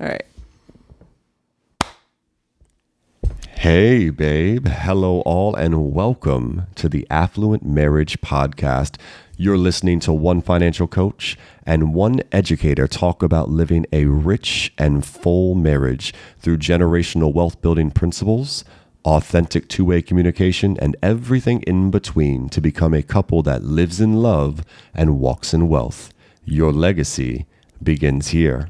All right. Hey, babe. Hello, all, and welcome to the Affluent Marriage Podcast. You're listening to one financial coach and one educator talk about living a rich and full marriage through generational wealth building principles, authentic two way communication, and everything in between to become a couple that lives in love and walks in wealth. Your legacy begins here.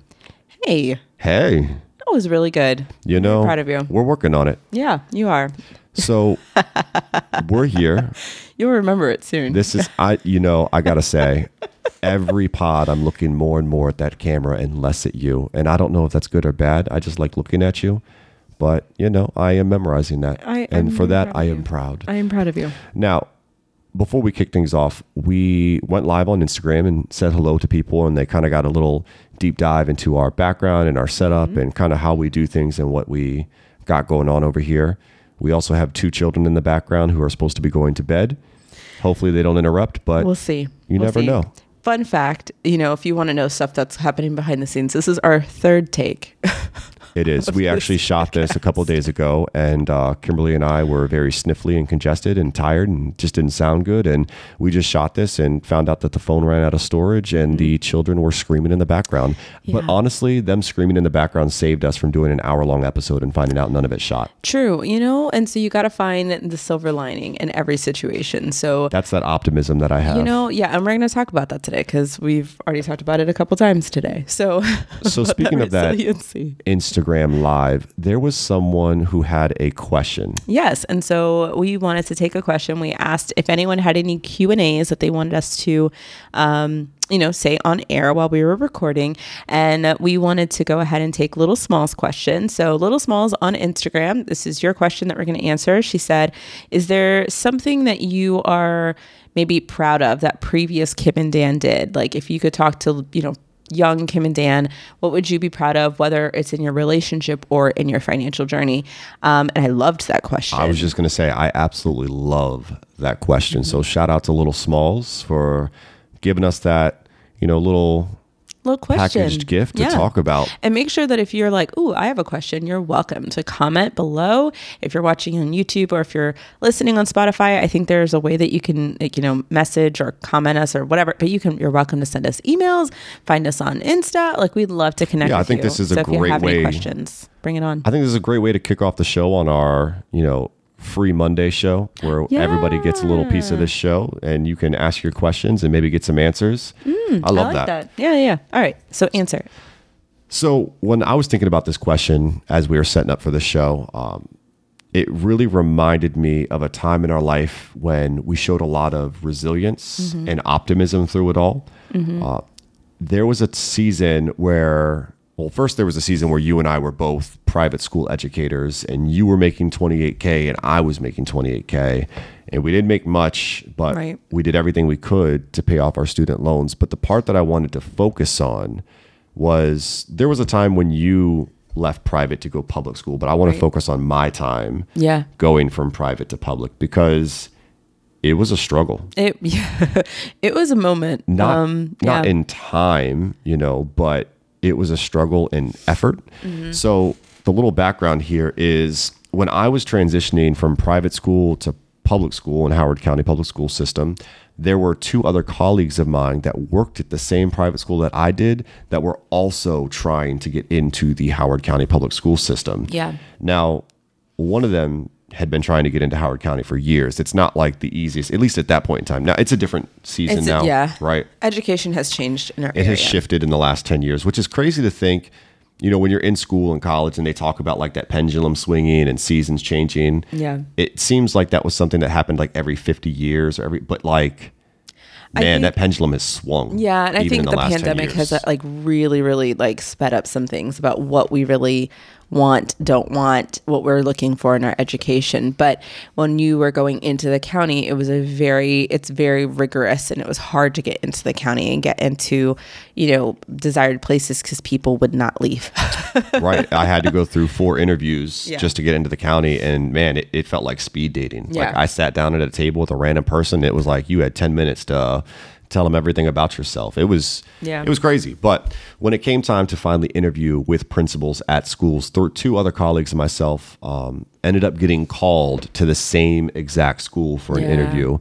Hey, Hey, that was really good. you know, proud of you. we're working on it. Yeah, you are. So we're here. You'll remember it soon. This is I you know, I got to say every pod I'm looking more and more at that camera and less at you. And I don't know if that's good or bad. I just like looking at you. But, you know, I am memorizing that. I- and I'm for that I am you. proud. I am proud of you. Now, before we kick things off, we went live on Instagram and said hello to people, and they kind of got a little deep dive into our background and our setup Mm-hmm. and kind of how we do things and what we got going on over here. We also have two children in the background who are supposed to be going to bed. Hopefully, they don't interrupt, but We'll see. you We'll never see. know. Fun fact, you know, if you want to know stuff that's happening behind the scenes, this is our third take. It is. We actually shot this a couple days ago, and uh, Kimberly and I were very sniffly and congested and tired and just didn't sound good. And we just shot this and found out that the phone ran out of storage and the children were screaming in the background. But Mm. Honestly, them screaming in the background saved us from doing an hour long episode and finding out none of it shot. True, you know, and so you got to find the silver lining in every situation. So, That's that optimism that I have. you know, yeah, and we're going to talk about that today because we've already talked about it a couple times today. So, So speaking of that- resiliency. Instagram Live, there was someone who had a question. Yes, and so we wanted to take a question. We asked if anyone had any Q and A's that they wanted us to, um, you know, say on air while we were recording, and we wanted to go ahead and take Little Smalls question. So Little Smalls on Instagram. This is your question that we're going to answer. She said, "Is there something that you are maybe proud of that previous Kim and Dan did? Like if you could talk to, you know." Young Kim and Dan, what would you be proud of, whether it's in your relationship or in your financial journey? Um, and I loved that question. I was just going to say, I absolutely love that question. So shout out to Little Smalls for giving us that, you know, little little question. packaged gift to Yeah. talk about. And make sure that if you're like, "Ooh, I have a question," you're welcome to comment below. If you're watching on YouTube or if you're listening on Spotify, I think there's a way that you can, like, you know, message or comment us or whatever. But you can, you're welcome to send us emails, find us on Insta. Like, we'd love to connect. Yeah, I think you. this is a so you great way- questions, bring it on. I think this is a great way to kick off the show on our, you know, free Monday show where everybody gets a little piece of this show and you can ask your questions and maybe get some answers. I love I like that. Yeah, yeah. All right. So answer. So when I was thinking about this question as we were setting up for the show, um, it really reminded me of a time in our life when we showed a lot of resilience and optimism through it all. Uh, there was a season where, well, first there was a season where you and I were both private school educators, and you were making 28k and I was making 28k, and we didn't make much, but Right. we did everything we could to pay off our student loans. But the part that I wanted to focus on was there was a time when you left private to go public school, but I want Right. to focus on my time Yeah. going from private to public because it was a struggle. It yeah, it was a moment. Not um, not yeah. in time, you know, but it was a struggle in effort. Mm-hmm. So the little background here is when I was transitioning from private school to public school in Howard County Public School System, there were two other colleagues of mine that worked at the same private school that I did that were also trying to get into the Howard County Public School System. Yeah. Now, one of them had been trying to get into Howard County for years. It's not like the easiest, at least at that point in time. Now, it's a different season It's- now, yeah. right? Education has changed in our It area. has shifted in the last 10 years, which is crazy to think. You know, when you're in school and college and they talk about like that pendulum swinging and seasons changing, Yeah. it seems like that was something that happened like every 50 years or every, but like, man, think- that pendulum has swung. Yeah, and I think in the, pandemic has uh, like really, really like sped up some things about what we really want, don't want, what we're looking for in our education. But when you were going into the county, it was a very, it's very rigorous and it was hard to get into the county and get into, you know, desired places because people would not leave. right. I had to go through four interviews Yeah. just to get into the county. And man, it, it felt like speed dating. Like Yeah. I sat down at a table with a random person. It was like you had 10 minutes to tell them everything about yourself. It was Yeah. it was crazy. But when it came time to finally interview with principals at schools, th- two other colleagues and myself um, ended up getting called to the same exact school for an Yeah. interview.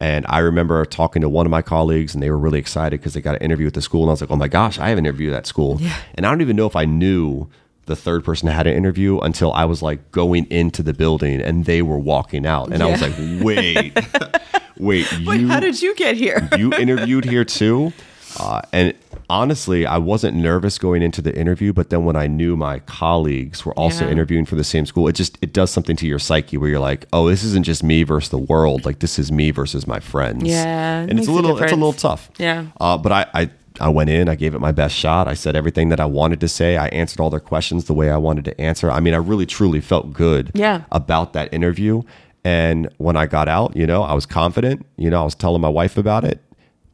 And I remember talking to one of my colleagues, and they were really excited because they got an interview at the school. And I was like, "Oh my gosh, I have an interview at that school!" And I don't even know if I knew the third person had an interview until I was like going into the building, and they were walking out, and I was like, "Wait, wait, you wait, how did you get here? you interviewed here too?" Uh, and honestly, I wasn't nervous going into the interview, but then when I knew my colleagues were also Yeah. interviewing for the same school, it just it does something to your psyche where you're like, "Oh, this isn't just me versus the world. Like this is me versus my friends." Yeah, and it's a a little it's a little tough. Yeah. Uh, but I, I I went in, I gave it my best shot. I said everything that I wanted to say. I answered all their questions the way I wanted to answer. I mean, I really truly felt good Yeah. about that interview. And when I got out, you know, I was confident. You know, I was telling my wife about it.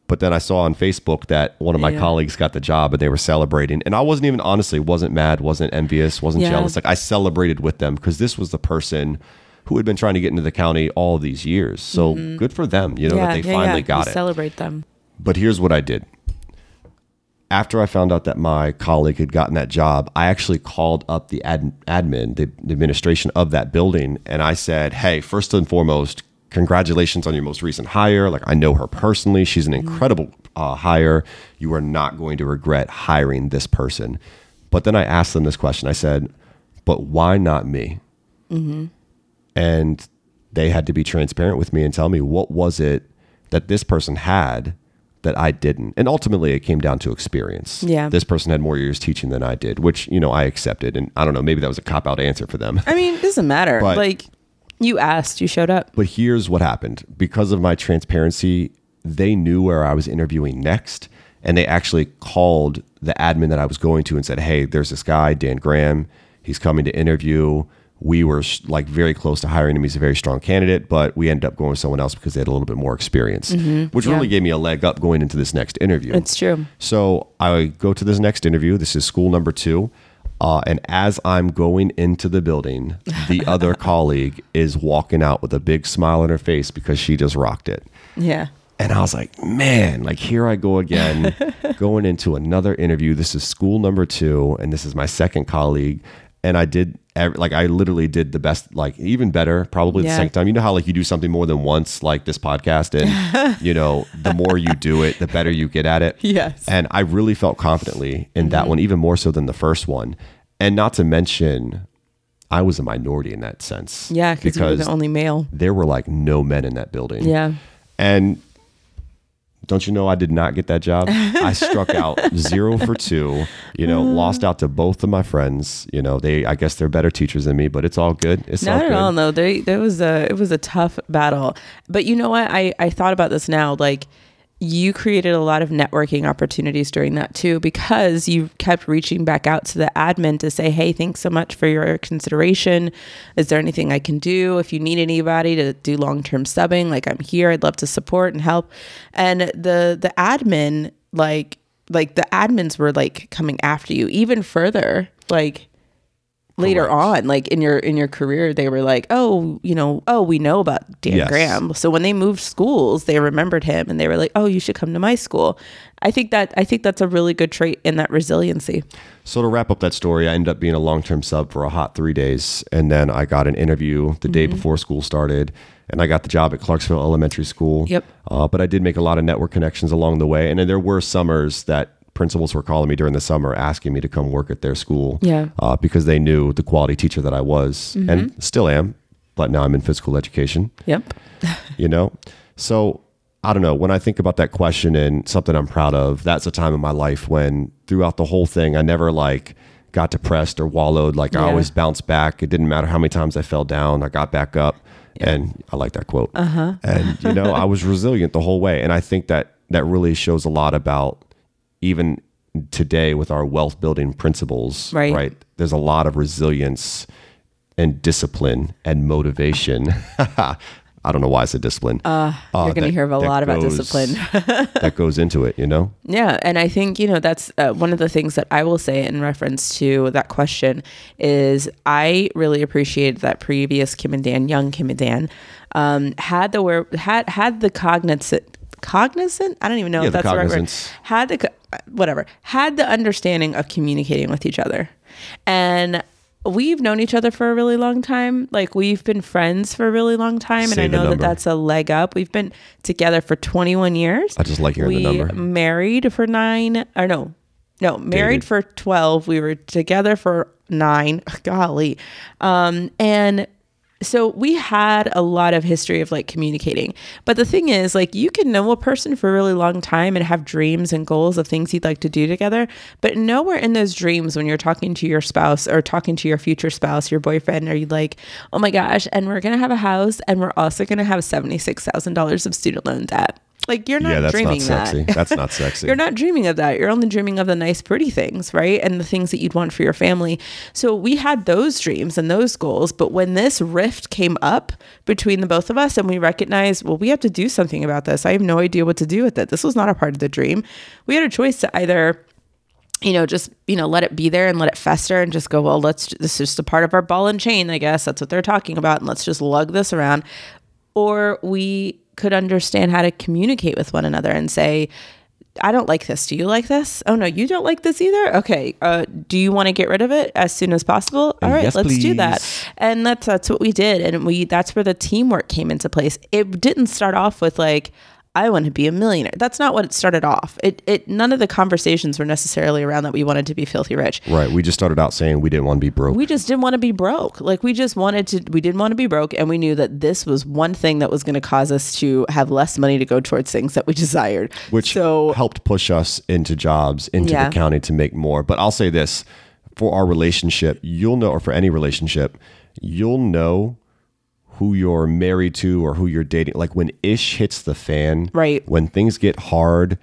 But then I saw on Facebook that one of my Yeah. colleagues got the job and they were celebrating. And I wasn't even honestly wasn't mad, wasn't envious, wasn't Yeah. jealous. Like I celebrated with them because this was the person who had been trying to get into the county all these years. So mm-hmm. good for them, you know, that they finally got we it. Celebrate them. But here's what I did. After I found out that my colleague had gotten that job, I actually called up the ad, admin, the, the administration of that building, and I said, "Hey, first and foremost, congratulations on your most recent hire. Like I know her personally; she's an incredible uh, hire. You are not going to regret hiring this person." But then I asked them this question. I said, "But why not me?" and they had to be transparent with me and tell me what was it that this person had that I didn't. And ultimately it came down to experience. Yeah. This person had more years teaching than I did, which, you know, I accepted. And I don't know, maybe that was a cop out answer for them. I mean, it doesn't matter. But- like, you asked, you showed up. But here's what happened. Because of my transparency, they knew where I was interviewing next. And they actually called the admin that I was going to and said, Hey, there's this guy, Dan Graham. He's coming to interview. We were like very close to hiring him. He's a very strong candidate, but we ended up going with someone else because they had a little bit more experience, which really gave me a leg up going into this next interview. It's true. So I go to this next interview. This is school number two. Uh, and as I'm going into the building, the other colleague is walking out with a big smile on her face because she just rocked it. Yeah. And I was like, man, like here I go again, going into another interview. This is school number two, and this is my second colleague. And I did, like, I literally did the best, like, even better, probably the Yeah. second time. You know how, like, you do something more than once, like this podcast, and, you know, the more you do it, the better you get at it. Yes. And I really felt confidently in Mm-hmm. that one, even more so than the first one. And not to mention, I was a minority in that sense. Yeah, because you were the only male. there were like no men in that building. Yeah. And don't you know I did not get that job? I struck out zero for two, you know, lost out to both of my friends. You know, they I guess they're better teachers than me, but it's all good. It's all Not good. at all. No, there, there was a, it was a tough battle. But you know what? I, I thought about this now. Like, you created a lot of networking opportunities during that too, because you kept reaching back out to the admin to say, "Hey, thanks so much for your consideration. Is there anything I can do? If you need anybody to do long term subbing, like I'm here. I'd love to support and help." And the the admin, like like the admins were like coming after you even further, like later Correct. on like in your in your career they were like oh you know oh we know about dan Yes. graham so when they moved schools they remembered him and they were like oh you should come to my school i think that i think that's a really good trait in that resiliency So to wrap up that story, I ended up being a long term sub for a hot three days, and then I got an interview the day Mm-hmm. before school started, and I got the job at Clarksville Elementary School. Yep. Uh, but I did make a lot of network connections along the way, and then there were summers that principals were calling me during the summer asking me to come work at their school. Yeah. Uh, because they knew the quality teacher that I was, and still am, but now I'm in physical education. Yep. You know? So i don't know. When i think about that question and something i'm proud of that's a time in my life when throughout the whole thing i never like got depressed or wallowed. Like i always bounced back. It didn't matter how many times i fell down i got back up. And i like that quote. Uh-huh. and you know i was resilient the whole way. And i think that that really shows a lot about even today with our wealth building principles Right. right there's a lot of resilience and discipline and motivation. I don't know why I said discipline. Uh, you're going to hear a lot about discipline that goes into it, you know? Yeah, and I think you know that's uh, one of the things that I will say in reference to that question is I really appreciate that previous Kim and Dan, young Kim and Dan, um, had the where had had the cognizant cognizant. I don't even know Yeah, if that's the right word. Had the whatever had the understanding of communicating with each other, and we've known each other for a really long time. Like we've been friends for a really long time, Say and I know that that's a leg up. We've been together for 21 years. I just like hearing we the number. married for nine or no no married Dated. for 12 we were together for nine golly um and so we had a lot of history of like communicating. But the thing is like you can know a person for a really long time and have dreams and goals of things you'd like to do together. But nowhere in those dreams when you're talking to your spouse or talking to your future spouse your boyfriend are you like oh my gosh and we're gonna have a house and we're also gonna have $76000 of student loan debt like you're not yeah, that's not dreaming sexy. that That's not sexy. you're not dreaming of that. You're only dreaming of the nice, pretty things, right? And the things that you'd want for your family. So we had those dreams and those goals. But when this rift came up between the both of us and we recognized, well, we have to do something about this. I have no idea what to do with it. This was not a part of the dream. We had a choice to either you know, just you know, let it be there and let it fester, and just go. Well, let's. This is just a part of our ball and chain, I guess. That's what they're talking about, and let's just lug this around. Or we could understand how to communicate with one another and say, "I don't like this. Do you like this? Oh no, you don't like this either. Okay. Uh, do you want to get rid of it as soon as possible? All right, Yes, let's do that." And that's that's what we did, and we that's where the teamwork came into place. It didn't start off with like. I want to be a millionaire. That's not what it started off. It, it none of the conversations were necessarily around that we wanted to be filthy rich. right. We just started out saying we didn't want to be broke. We just didn't want to be broke. Like we just wanted to we didn't want to be broke and we knew that this was one thing that was going to cause us to have less money to go towards things that we desired. which so helped push us into jobs into Yeah. the county to make more. But I'll say this for our relationship, you'll know, or for any relationship, you'll know who you're married to or who you're dating. Like when ish hits the fan, Right. When things get hard,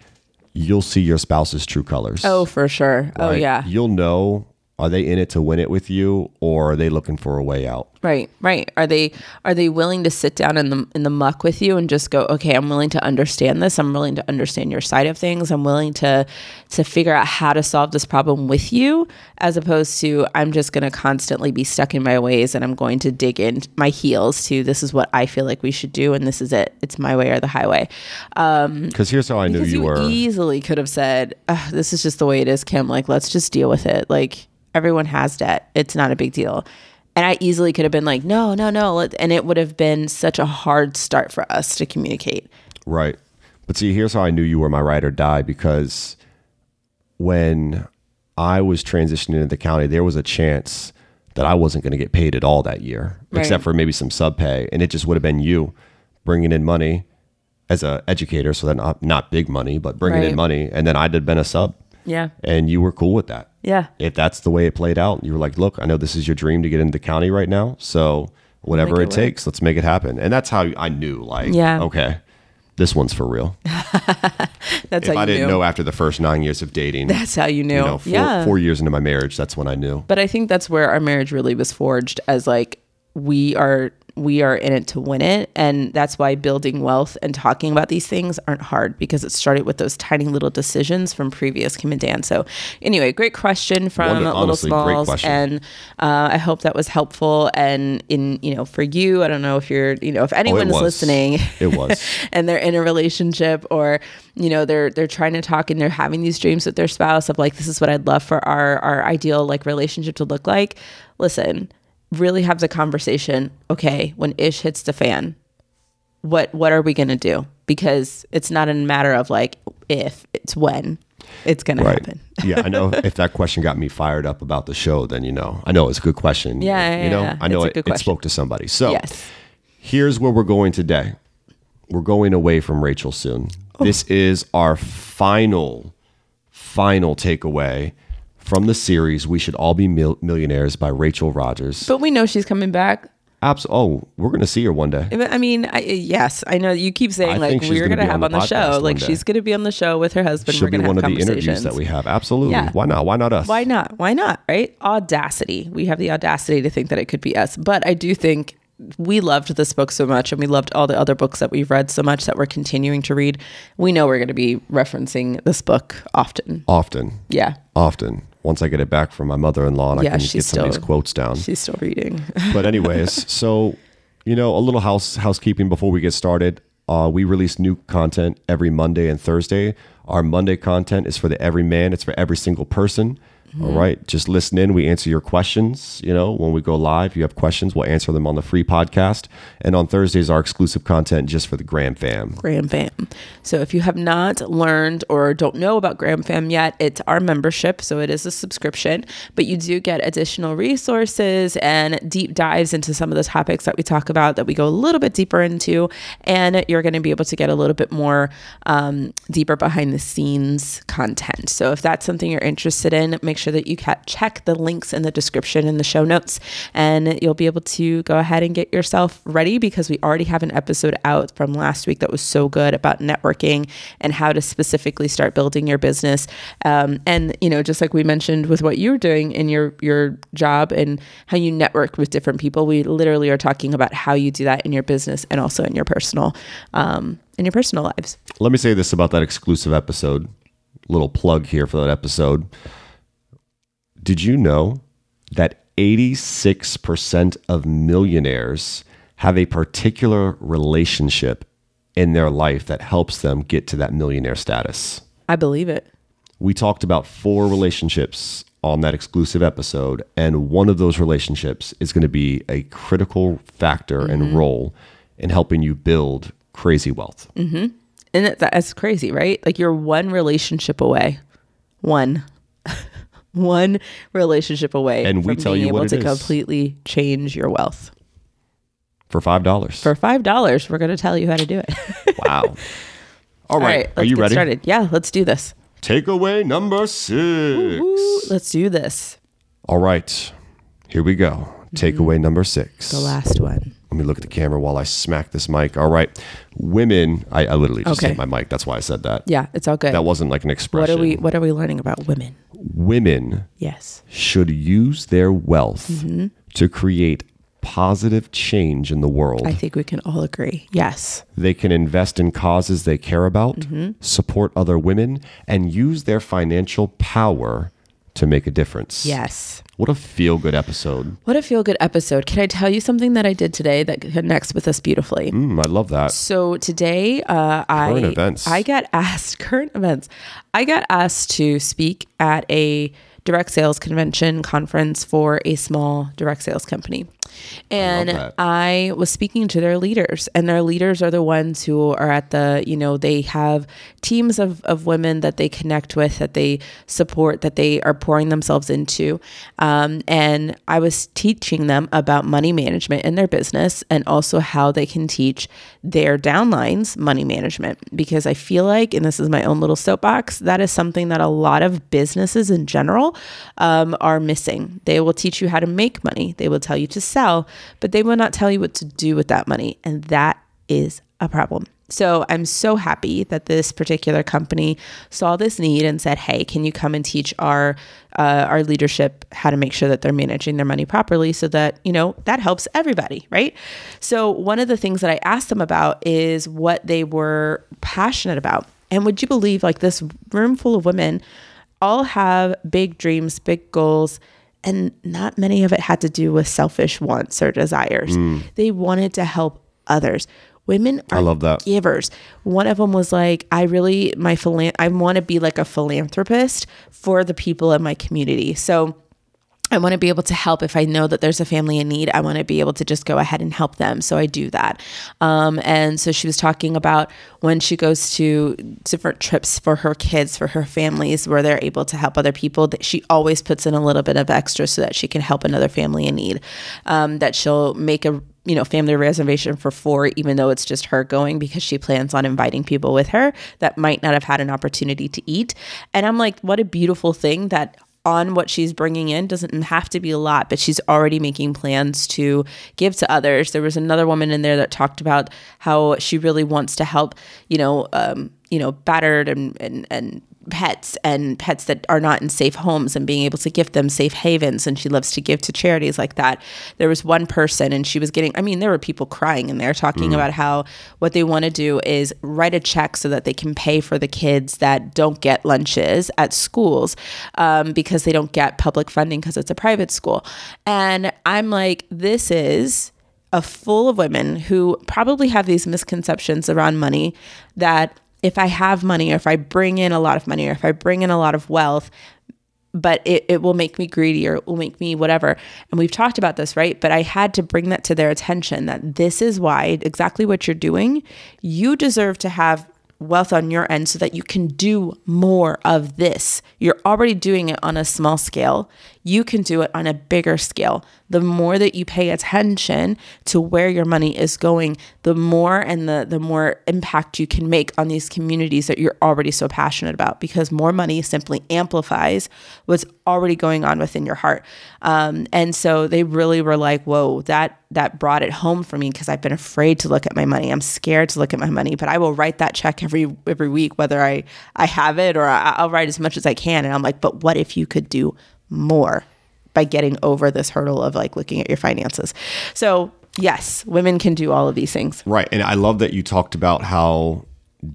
you'll see your spouse's true colors. oh for sure. Oh yeah. You'll know are they in it to win it with you or are they looking for a way out? Right, right. Are they are they willing to sit down in the in the muck with you and just go, okay, I'm willing to understand this. I'm willing to understand your side of things. I'm willing to to figure out how to solve this problem with you, as opposed to I'm just going to constantly be stuck in my ways and I'm going to dig in my heels to this is what I feel like we should do and this is it. It's my way or the highway. Um, because here's how I knew you, you, were. easily could have said, "This is just the way it is, Kim. Like, let's just deal with it. Like, everyone has debt. It's not a big deal." And I easily could have been like, "No, no, no," and it would have been such a hard start for us to communicate. Right. But see, here's how I knew you were my ride or die because when I was transitioning into the county, there was a chance that I wasn't going to get paid at all that year, Right. except for maybe some sub pay. And it just would have been you bringing in money as a educator. So that not, not big money, but bringing Right. in money. And then I'd have been a sub. Yeah, And you were cool with that. yeah, If that's the way it played out, you were like, look, I know this is your dream to get into the county right now. So whatever it, it takes, let's make it happen. And that's how I knew, like, Yeah. okay, this one's for real that's if how I didn't knew. know after the first nine years of dating, that's how you knew. you know, four, yeah, four years into my marriage, that's when I knew. but I think that's where our marriage really was forged as like we are we are in it to win it and that's why building wealth and talking about these things aren't hard because it started with those tiny little decisions from previous Kim and Dan. So anyway, great question from Wonder- Little Smalls and uh, I hope that was helpful and in you know for you I don't know if you're you know if anyone is was. listening It was. and they're in a relationship or you know they're they're trying to talk and they're having these dreams with their spouse of like this is what I'd love for our our ideal like relationship to look like listen really have the conversation okay when ish hits the fan what what are we going to do because it's not a matter of like if it's when it's going to happen yeah, I know if that question got me fired up about the show, then you know, I know it's a good question. Yeah, yeah, you know, yeah. I know it, it spoke to somebody. So yes here's where we're going today. We're going away from Rachel soon. Oh. This is our final, final takeaway from the series "We Should All Be Mil- Millionaires" by Rachel Rodgers. but we know she's coming back Abs- oh, we're gonna see her one day. I mean, I, yes, I know you keep saying I like we're gonna gonna have on on the the, show. Like day. she's gonna be on the show with her husband. She'll we're be gonna one have of the interviews that we have. Absolutely. Yeah. Why not? Why not us? Why not? Why not? Right? Audacity. We have the audacity to think that it could be us. But I do think we loved this book so much and we loved all the other books that we've read so much that we're continuing to read. We know we're going to be referencing this book often. Often. Yeah. Often. Once I get it back from my mother-in-law and I can get she's some of these quotes down. She's still reading. But anyways, so you know, a little house housekeeping before we get started. Uh, we release new content every Monday and Thursday. Our Monday content is for the every man, it's for every single person. All right. Just listen in. We answer your questions. You know, when we go live, you have questions, we'll answer them on the free podcast. And on Thursdays, our exclusive content just for the Graham fam. Graham Fam. So if you have not learned or don't know about Graham Fam yet, it's our membership. So it is a subscription, but you do get additional resources and deep dives into some of the topics that we talk about that we go a little bit deeper into. And you're going to be able to get a little bit more um, deeper behind the scenes content. So if that's something you're interested in, make sure that you ca- check the links in the description in the show notes and you'll be able to go ahead and get yourself ready because we already have an episode out from last week that was so good about networking and how to specifically start building your business um, and you know just like we mentioned with what you're doing in your your job and how you network with different people we literally are talking about how you do that in your business and also in your personal um, in your personal lives Let me say this about that exclusive episode. Little plug here for that episode. Did you know that 86% of millionaires have a particular relationship in their life that helps them get to that millionaire status? i believe it. We talked about four relationships on that exclusive episode, and one of those relationships is going to be a critical factor and mm-hmm. role in helping you build crazy wealth. Mm-hmm. and that, that's crazy right? Like you're one relationship away. One one relationship away And we from tell being you what able to is. completely change your wealth For $5. for five dollars we're going to tell you how to do it wow. All right. let's Are you ready? started yeah let's do this Takeaway number six. Ooh, let's do this All right. Here we go. Takeaway number six. the last one Let me look at the camera while I smack this mic. All right. Women, I, I literally just Okay. hit my mic. That's why I said that. yeah it's all good That wasn't like an expression. what expression. are we what are we learning about women Women yes should use their wealth Mm-hmm. to create positive change in the world. i think we can all agree yes they can invest in causes they care about, Mm-hmm. support other women, and use their financial power to make a difference. yes What a feel good episode. what a feel good episode can i tell you something that i did today that connects with us beautifully Mm, I love that. So today, uh, I Current events. I got asked current events. I got asked to speak at a direct sales convention conference for a small direct sales company. And that. I, was speaking to their leaders, and their leaders are the ones who are at the, you know, they have teams of, of women that they connect with, that they support, that they are pouring themselves into. Um, and I was teaching them about money management in their business and also how they can teach their downlines money management. Because I feel like, and this is my own little soapbox, that is something that a lot of businesses in general um, are missing. They will teach you how to make money, they will tell you to sell, but they will not tell you what to do with that money. And that is a problem. So I'm so happy that this particular company saw this need and said, "Hey, can you come and teach our uh, our leadership how to make sure that they're managing their money properly, so that you know that helps everybody, right?" So one of the things that I asked them about is what they were passionate about, and would you believe, like this room full of women, all have big dreams, big goals. And not many of it had to do with selfish wants or desires. Mm. They wanted to help others. Women are I love that. givers. One of them was like, I really my philan- I want to be like a philanthropist for the people in my community. So I want to be able to help if I know that there's a family in need. I want to be able to just go ahead and help them. So I do that. Um, and so she was talking about when she goes to different trips for her kids, for her families, where they're able to help other people, that she always puts in a little bit of extra so that she can help another family in need. Um, that she'll make a you know family reservation for four even though it's just her going because she plans on inviting people with her that might not have had an opportunity to eat and i'm like what a beautiful thing that on what she's bringing in doesn't have to be a lot but she's already making plans to give to others. There was another woman in there that talked about how she really wants to help you know um, you know battered and and, and pets and pets that are not in safe homes and being able to give them safe havens and she loves to give to charities like that. There was one person and she was getting i mean there were people crying in there talking about how what they want to do is write a check so that they can pay for the kids that don't get lunches at schools um, because they don't get public funding because it's a private school. And i'm like this is a full of women who probably have these misconceptions around money that if I have money or if I bring in a lot of money or if I bring in a lot of wealth, but it, it will make me greedy or it will make me whatever. And we've talked about this, right? But I had to bring that to their attention that this is why exactly what you're doing, you deserve to have wealth on your end so that you can do more of this. You're already doing it on a small scale. You can do it on a bigger scale. The more that you pay attention to where your money is going, the more and the the more impact you can make on these communities that you're already so passionate about because more money simply amplifies what's already going on within your heart. Um, and so they really were like, "Whoa, that that brought it home for me because I've been afraid to look at my money. I'm scared to look at my money, but I will write that check every every week, whether I I have it or I, I'll write as much as I can. And I'm like, but what if you could do more by getting over this hurdle of like looking at your finances? So yes, women can do all of these things. Right. And I love that you talked about how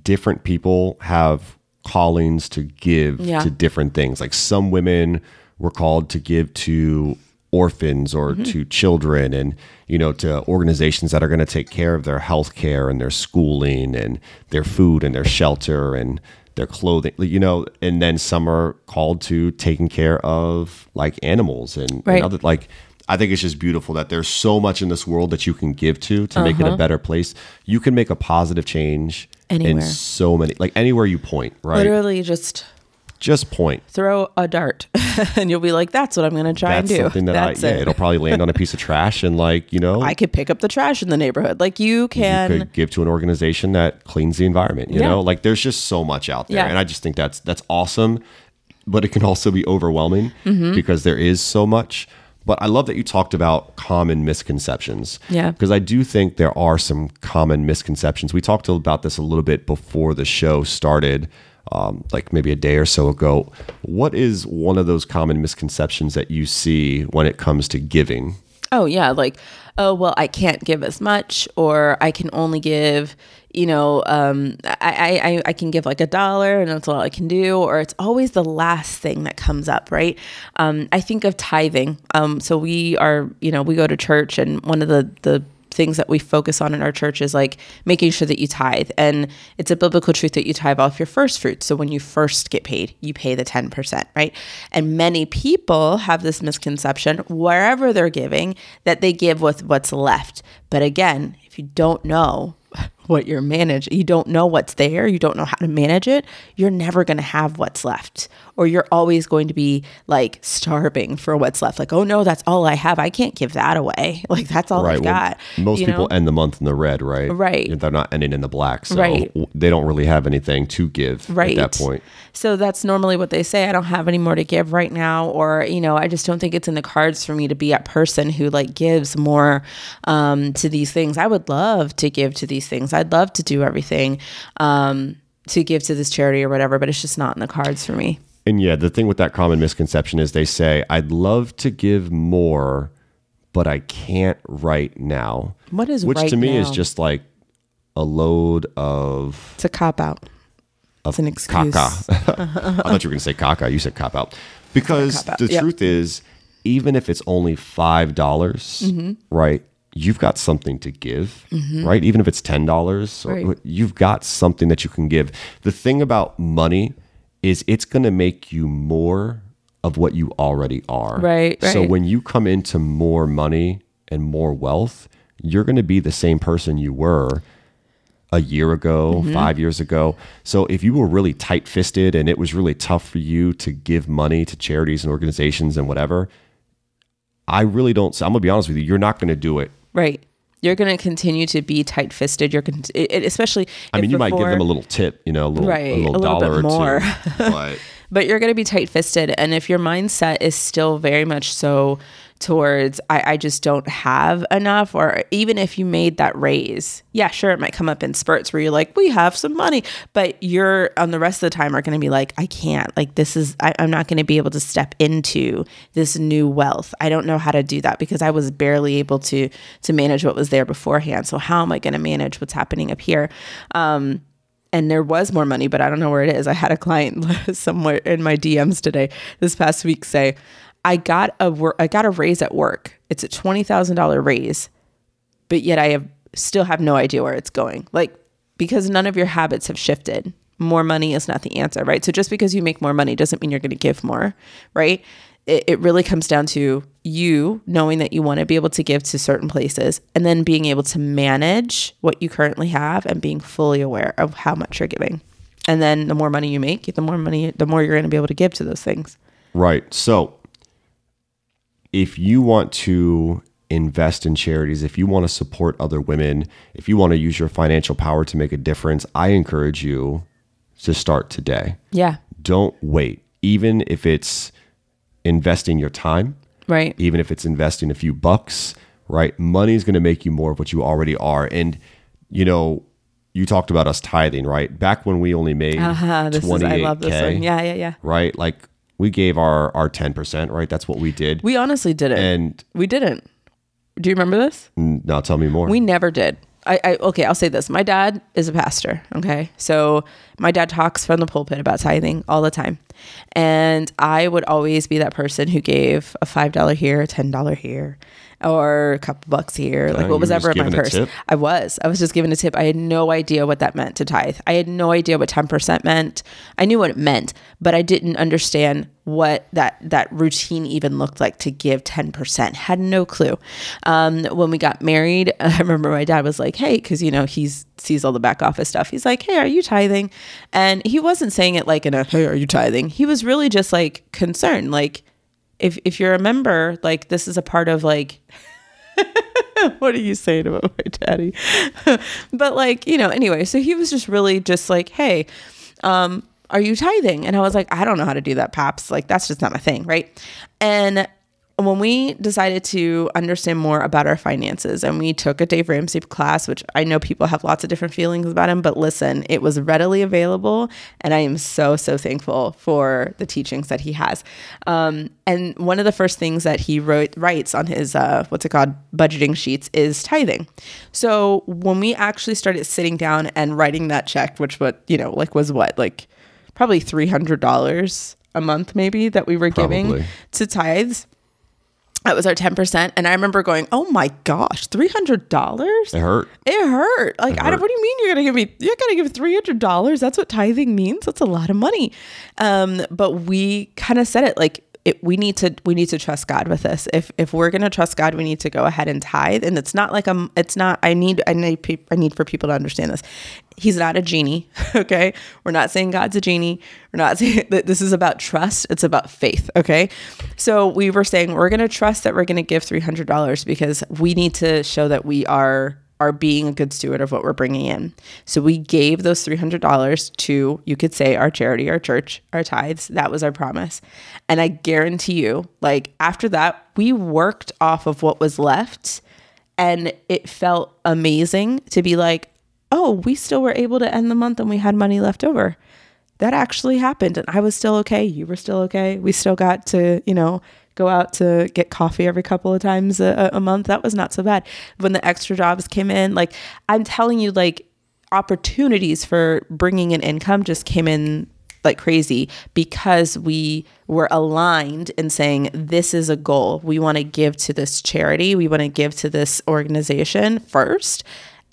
different people have callings to give Yeah. to different things. Like some women were called to give to orphans or Mm-hmm. to children and you know to organizations that are going to take care of their health care and their schooling and their food and their shelter and their clothing you know and then some are called to taking care of like animals and, Right. and other like I think it's just beautiful that there's so much in this world that you can give to to make it a better place. You can make a positive change in Uh-huh. So many, like anywhere you point, right? Literally just Just point. throw a dart and you'll be like, that's what I'm going to try That's and do. something that that's I, yeah, it. it'll probably land on a piece of trash and like, you know, I could pick up the trash in the neighborhood. Like you can. you could give to an organization that cleans the environment, you Yeah. know? Like there's just so much out there. Yeah. And I just think that's that's awesome, but it can also be overwhelming Mm-hmm. because there is so much. But I love that you talked about common misconceptions. Yeah. Because I do think there are some common misconceptions. We talked about this a little bit before the show started, um, like maybe a day or so ago. What is one of those common misconceptions that you see when it comes to giving? Oh yeah, like oh well, I can't give as much, or I can only give, you know, um, I, I I can give like a dollar, and that's all I can do, or it's always the last thing that comes up, right? Um, I think of tithing. Um, so we are, you know, we go to church, and one of the the things that we focus on in our church is like making sure that you tithe. And it's a biblical truth that you tithe off your first fruits. So when you first get paid, you pay the 10%, right? And many people have this misconception wherever they're giving that they give with what's left. But again, if you don't know what you're managing, you don't know what's there, you don't know how to manage it, you're never going to have what's left. Or you're always going to be like starving for what's left. Like, oh no, that's all I have. I can't give that away. Like, that's all I've well, got. most you people know? end the month in the red, right? Right. They're not ending in the black, so Right. they don't really have anything to give right at that point. so that's normally what they say i don't have any more to give right now or you know i just don't think it's in the cards for me to be a person who like gives more um, to these things i would love to give to these things i'd love to do everything um, to give to this charity or whatever but it's just not in the cards for me And yeah, the thing with that common misconception is they say, "I'd love to give more, but I can't right now." What is which right to me is just like a load of it's a cop out it's an excuse caca. I thought you were going to say caca. You said cop out. Because Cop out, the yep. truth is, even if it's only five dollars, Mm-hmm. right? You've got something to give, right? Even if it's ten dollars, Right. you've got something that you can give. The thing about money is it's going to make you more of what you already are. Right, So when you come into more money and more wealth, you're going to be the same person you were a year ago, Mm-hmm. five years ago. So if you were really tight fisted and it was really tough for you to give money to charities and organizations and whatever, I really don't. I'm gonna be honest with you. You're not gonna do it. Right you're going to continue to be tight-fisted you're going to it, it- especially I mean, you might give them a little tip, you know, a little, Right, a little a little dollar bit or more. two. But but you're going to be tight fisted. And if your mindset is still very much so towards, I, I just don't have enough, or even if you made that raise, yeah, sure, it might come up in spurts where you're like, we have some money, but you're on the rest of the time are going to be like, I can't, like, this is, I, I'm not going to be able to step into this new wealth. I don't know how to do that because I was barely able to, to manage what was there beforehand. So how am I going to manage what's happening up here? Um, and there was more money, but I don't know where it is. I had a client somewhere in my DMs today this past week say, "I got a got a raise at work. It's a twenty thousand dollar raise, but yet I have still have no idea where it's going. Like because none of your habits have shifted. More money is not the answer, right? So just because you make more money doesn't mean you're going to give more, right? It, it really comes down to you knowing that you want to be able to give to certain places and then being able to manage what you currently have and being fully aware of how much you're giving. And then the more money you make, the more money, the more you're going to be able to give to those things. Right. So if you want to invest in charities, if you want to support other women, if you want to use your financial power to make a difference, I encourage you to start today. Yeah. Don't wait. Even if it's investing your time, Right. even if it's investing a few bucks, right? Money is going to make you more of what you already are. And, you know, you talked about us tithing, right? Back when we only made Uh-huh, this is, I love this 28K, one. Yeah, yeah, yeah. right? Like we gave our our 10%, right? That's what we did. We honestly didn't. and we didn't. Do you remember this? now tell me more. We never did. I, I okay, I'll say this. My dad is a pastor. Okay. So my dad talks from the pulpit about tithing all the time. And I would always be that person who gave a five dollar here, a ten dollar here, or a couple bucks here, like what was ever in my purse. I was. I was just giving a tip. I had no idea what that meant to tithe. I had no idea what 10% meant. I knew what it meant, but I didn't understand what that that routine even looked like to give 10%. Had no clue. Um, when we got married, I remember my dad was like, "Hey, cuz you know, he's sees all the back office stuff. He's like, "Hey, are you tithing?" And he wasn't saying it like in a, "Hey, are you tithing?" He was really just like concerned like if if you're a member, like this is a part of like what are you saying about my daddy? but like, you know, anyway, so he was just really just like, hey, um, are you tithing? And I was like, I don't know how to do that, Paps. Like, that's just not my thing, right? And when we decided to understand more about our finances and we took a Dave Ramsey class, which I know people have lots of different feelings about him, but listen, it was readily available. And I am so, so thankful for the teachings that he has. Um, and one of the first things that he wrote, writes on his, uh, what's it called, budgeting sheets is tithing. So when we actually started sitting down and writing that check, which what, you know, like was what, like probably $300 a month maybe that we were giving to tithes. That was our 10%. And I remember going, oh my gosh, $300? it hurt. It hurt. Like, I don't, what do you mean you're gonna give me? You're gonna give three hundred dollars? That's what tithing means. That's a lot of money. Um, but we kind of said it like it, we need to we need to trust God with this. If if we're gonna trust God, we need to go ahead and tithe. And it's not like I'm. It's not. I need. I need. peop- I need for people to understand this. He's not a genie. Okay, we're not saying God's a genie. We're not saying that this is about trust. It's about faith. Okay, so we were saying we're gonna trust that we're gonna give three hundred dollars because we need to show that we are are being a good steward of what we're bringing in. So we gave those $300 to, you could say, our charity, our church, our tithes. That was our promise. And I guarantee you, like after that, we worked off of what was left and it felt amazing to be like, oh, we still were able to end the month and we had money left over. That actually happened. And I was still okay. You were still okay. We still got to, you know, go out to get coffee every couple of times a, a month. That was not so bad. When the extra jobs came in, like I'm telling you, like opportunities for bringing in income just came in like crazy because we were aligned in saying this is a goal. We want to give to this charity. We want to give to this organization first.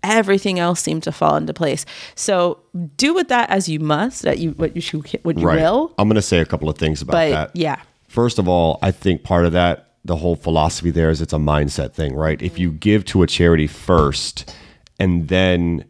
Everything else seemed to fall into place. So do with that as you must. That you what you should what you Right. will. I'm going to say a couple of things about But that. yeah, First of all, I think part of that, the whole philosophy there is it's a mindset thing, right? If you give to a charity first and then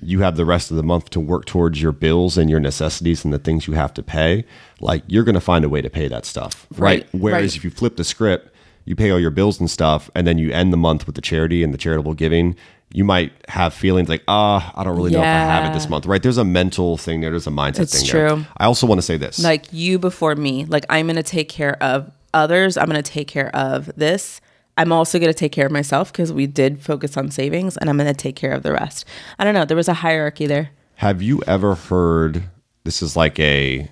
you have the rest of the month to work towards your bills and your necessities and the things you have to pay, like you're going to find a way to pay that stuff, right? Right, Whereas right. if you flip the script, you pay all your bills and stuff, and then you end the month with the charity and the charitable giving, you might have feelings like, ah, I don't really know if I have it this month, right? There's a mental thing there, there's a mindset It's thing there. true. I also want to say this. like you before me. Like I'm going to take care of others. I'm going to take care of this. I'm also going to take care of myself because we did focus on savings and I'm going to take care of the rest. I don't know. There was a hierarchy there. Have you ever heard this is like a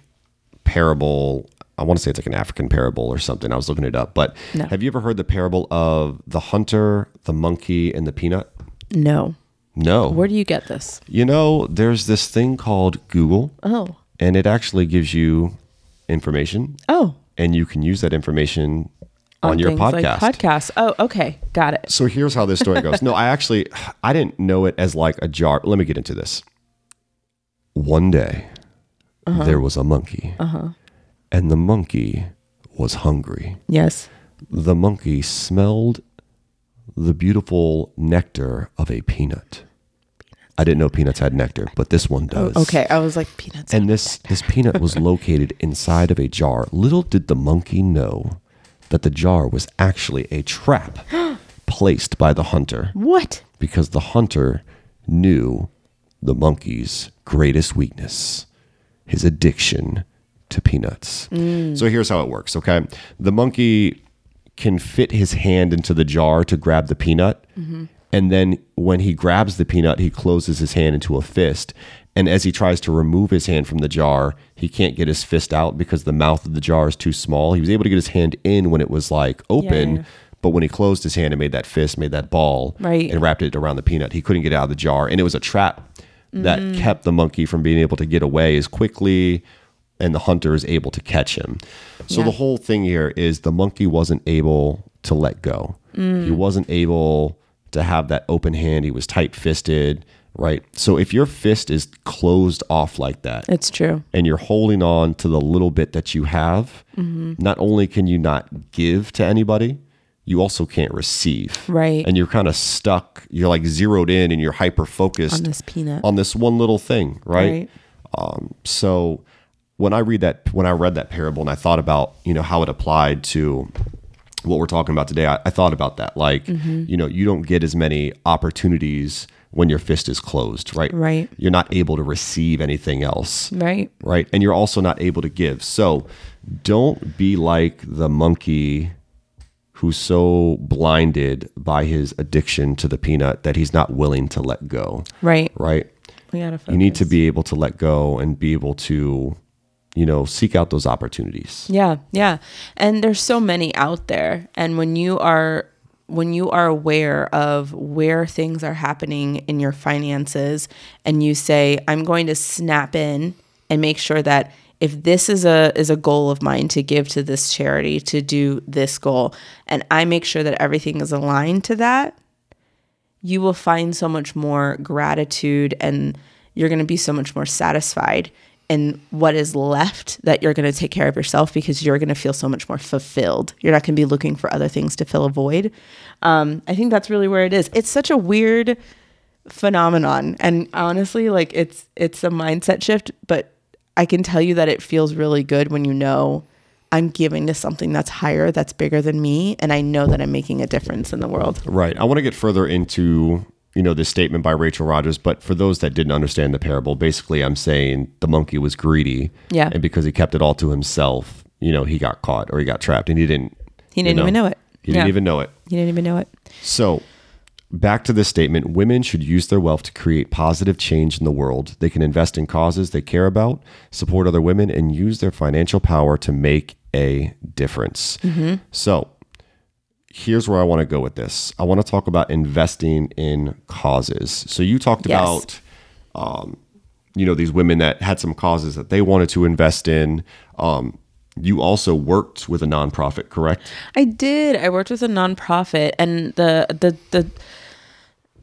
parable? I want to say it's like an African parable or something. I was looking it up, but No. have you ever heard the parable of the hunter, the monkey, and the peanut? No. No. Where do you get this? you know, there's this thing called Google, Oh. and it actually gives you information, Oh. and you can use that information on, your things podcast. Like podcasts. Oh, okay. Got it. So here's how this story goes. No, I actually I didn't know it as like a jar. Let me get into this. One day Uh-huh. there was a monkey. Uh-huh. And the monkey was hungry. Yes. The monkey smelled the beautiful nectar of a peanut. I didn't know peanuts had nectar, but this one oh, does. Oh, Okay. I was like peanuts. And this this peanut was located inside of a jar. Little did the monkey know that the jar was actually a trap placed by the hunter what? because the hunter knew the monkey's greatest weakness, his addiction to peanuts. Mm. So here's how it works, okay? The monkey can fit his hand into the jar to grab the peanut. And then when he grabs the peanut, he closes his hand into a fist. And as he tries to remove his hand from the jar, he can't get his fist out because the mouth of the jar is too small. He was able to get his hand in when it was like open, yeah. but when he closed his hand and made that fist, made that ball, Right. and wrapped it around the peanut, he couldn't get out of the jar. And it was a trap that Mm. kept the monkey from being able to get away as quickly and the hunter is able to catch him. So Yeah. the whole thing here is the monkey wasn't able to let go. Mm. He wasn't able to have that open hand. He was tight fisted, right? So if your fist is closed off like that, It's true. and you're holding on to the little bit that you have, Mm-hmm. not only can you not give to anybody, you also can't receive. Right. And you're kind of stuck. You're like zeroed in and you're hyper focused On this peanut. on this one little thing, right? Right. Um, so when I read that, when I read that parable and I thought about, you know, how it applied to what we're talking about today, I, I thought about that. Like, Mm-hmm. you know, you don't get as many opportunities when your fist is closed, right? Right. You're not able to receive anything else Right. right? And you're also not able to give. So don't be like the monkey who's so blinded by his addiction to the peanut that he's not willing to let go, Right. right? We gotta focus. You need to be able to let go and be able to, you know, seek out those opportunities. Yeah, yeah. And there's so many out there. And when you are when you are aware of where things are happening in your finances and you say, I'm going to snap in and make sure that if this is a is a goal of mine to give to this charity, to do this goal, and I make sure that everything is aligned to that, you will find so much more gratitude and you're going to be so much more satisfied in what is left that you're going to take care of yourself because you're going to feel so much more fulfilled. You're not going to be looking for other things to fill a void. Um, I think that's really where it is. It's such a weird phenomenon, and honestly, like it's it's a mindset shift. But I can tell you that it feels really good when you know I'm giving to something that's higher, that's bigger than me, and I know that I'm making a difference in the world. Right. I want to get further into, you know, this statement by Rachel Rodgers, but for those that didn't understand the parable, basically I'm saying the monkey was greedy. Yeah. And because he kept it all to himself, you know, he got caught or he got trapped and he didn't He didn't even know it. He didn't even know it. He didn't even know it. So, back to this statement women should use their wealth to create positive change in the world. They can invest in causes they care about, support other women, and use their financial power to make a difference. Mm-hmm. So, here's where I want to go with this I want to talk about investing in causes. So, you talked Yes. about. Um, you know these women that had some causes that they wanted to invest in um, you also worked with a nonprofit correct I did. I worked with a nonprofit, and the the the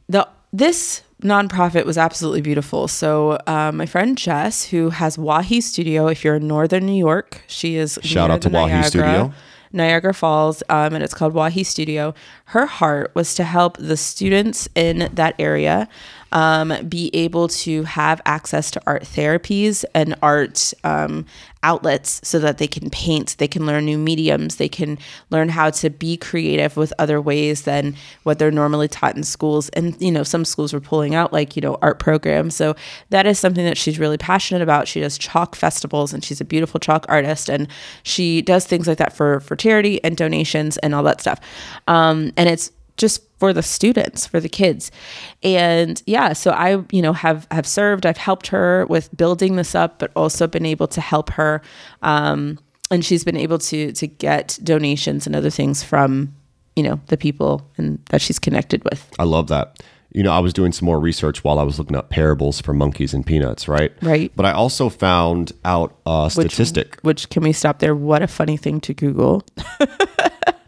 the this nonprofit was absolutely beautiful. So uh, my friend Jess, who has Wahi Studio, if you're in Northern New York, she is Shout out to Wahi Studio. Niagara Falls, um, and it's called Wahi Studio. Her heart was to help the students in that area um, be able to have access to art therapies and art um, outlets so that they can paint, they can learn new mediums, they can learn how to be creative with other ways than what they're normally taught in schools. And, you know, some schools were pulling out like, you know, art programs. So that is something that she's really passionate about. She does chalk festivals and she's a beautiful chalk artist and she does things like that for, for charity and donations and all that stuff. Um, and it's just for the students for the kids and yeah so i you know have have served i've helped her with building this up but also been able to help her um, and she's been able to to get donations and other things from you know the people and that she's connected with I love that. You know, I was doing some more research while I was looking up parables for monkeys and peanuts, right? Right. But I also found out a which, statistic. which can we stop there what a funny thing to google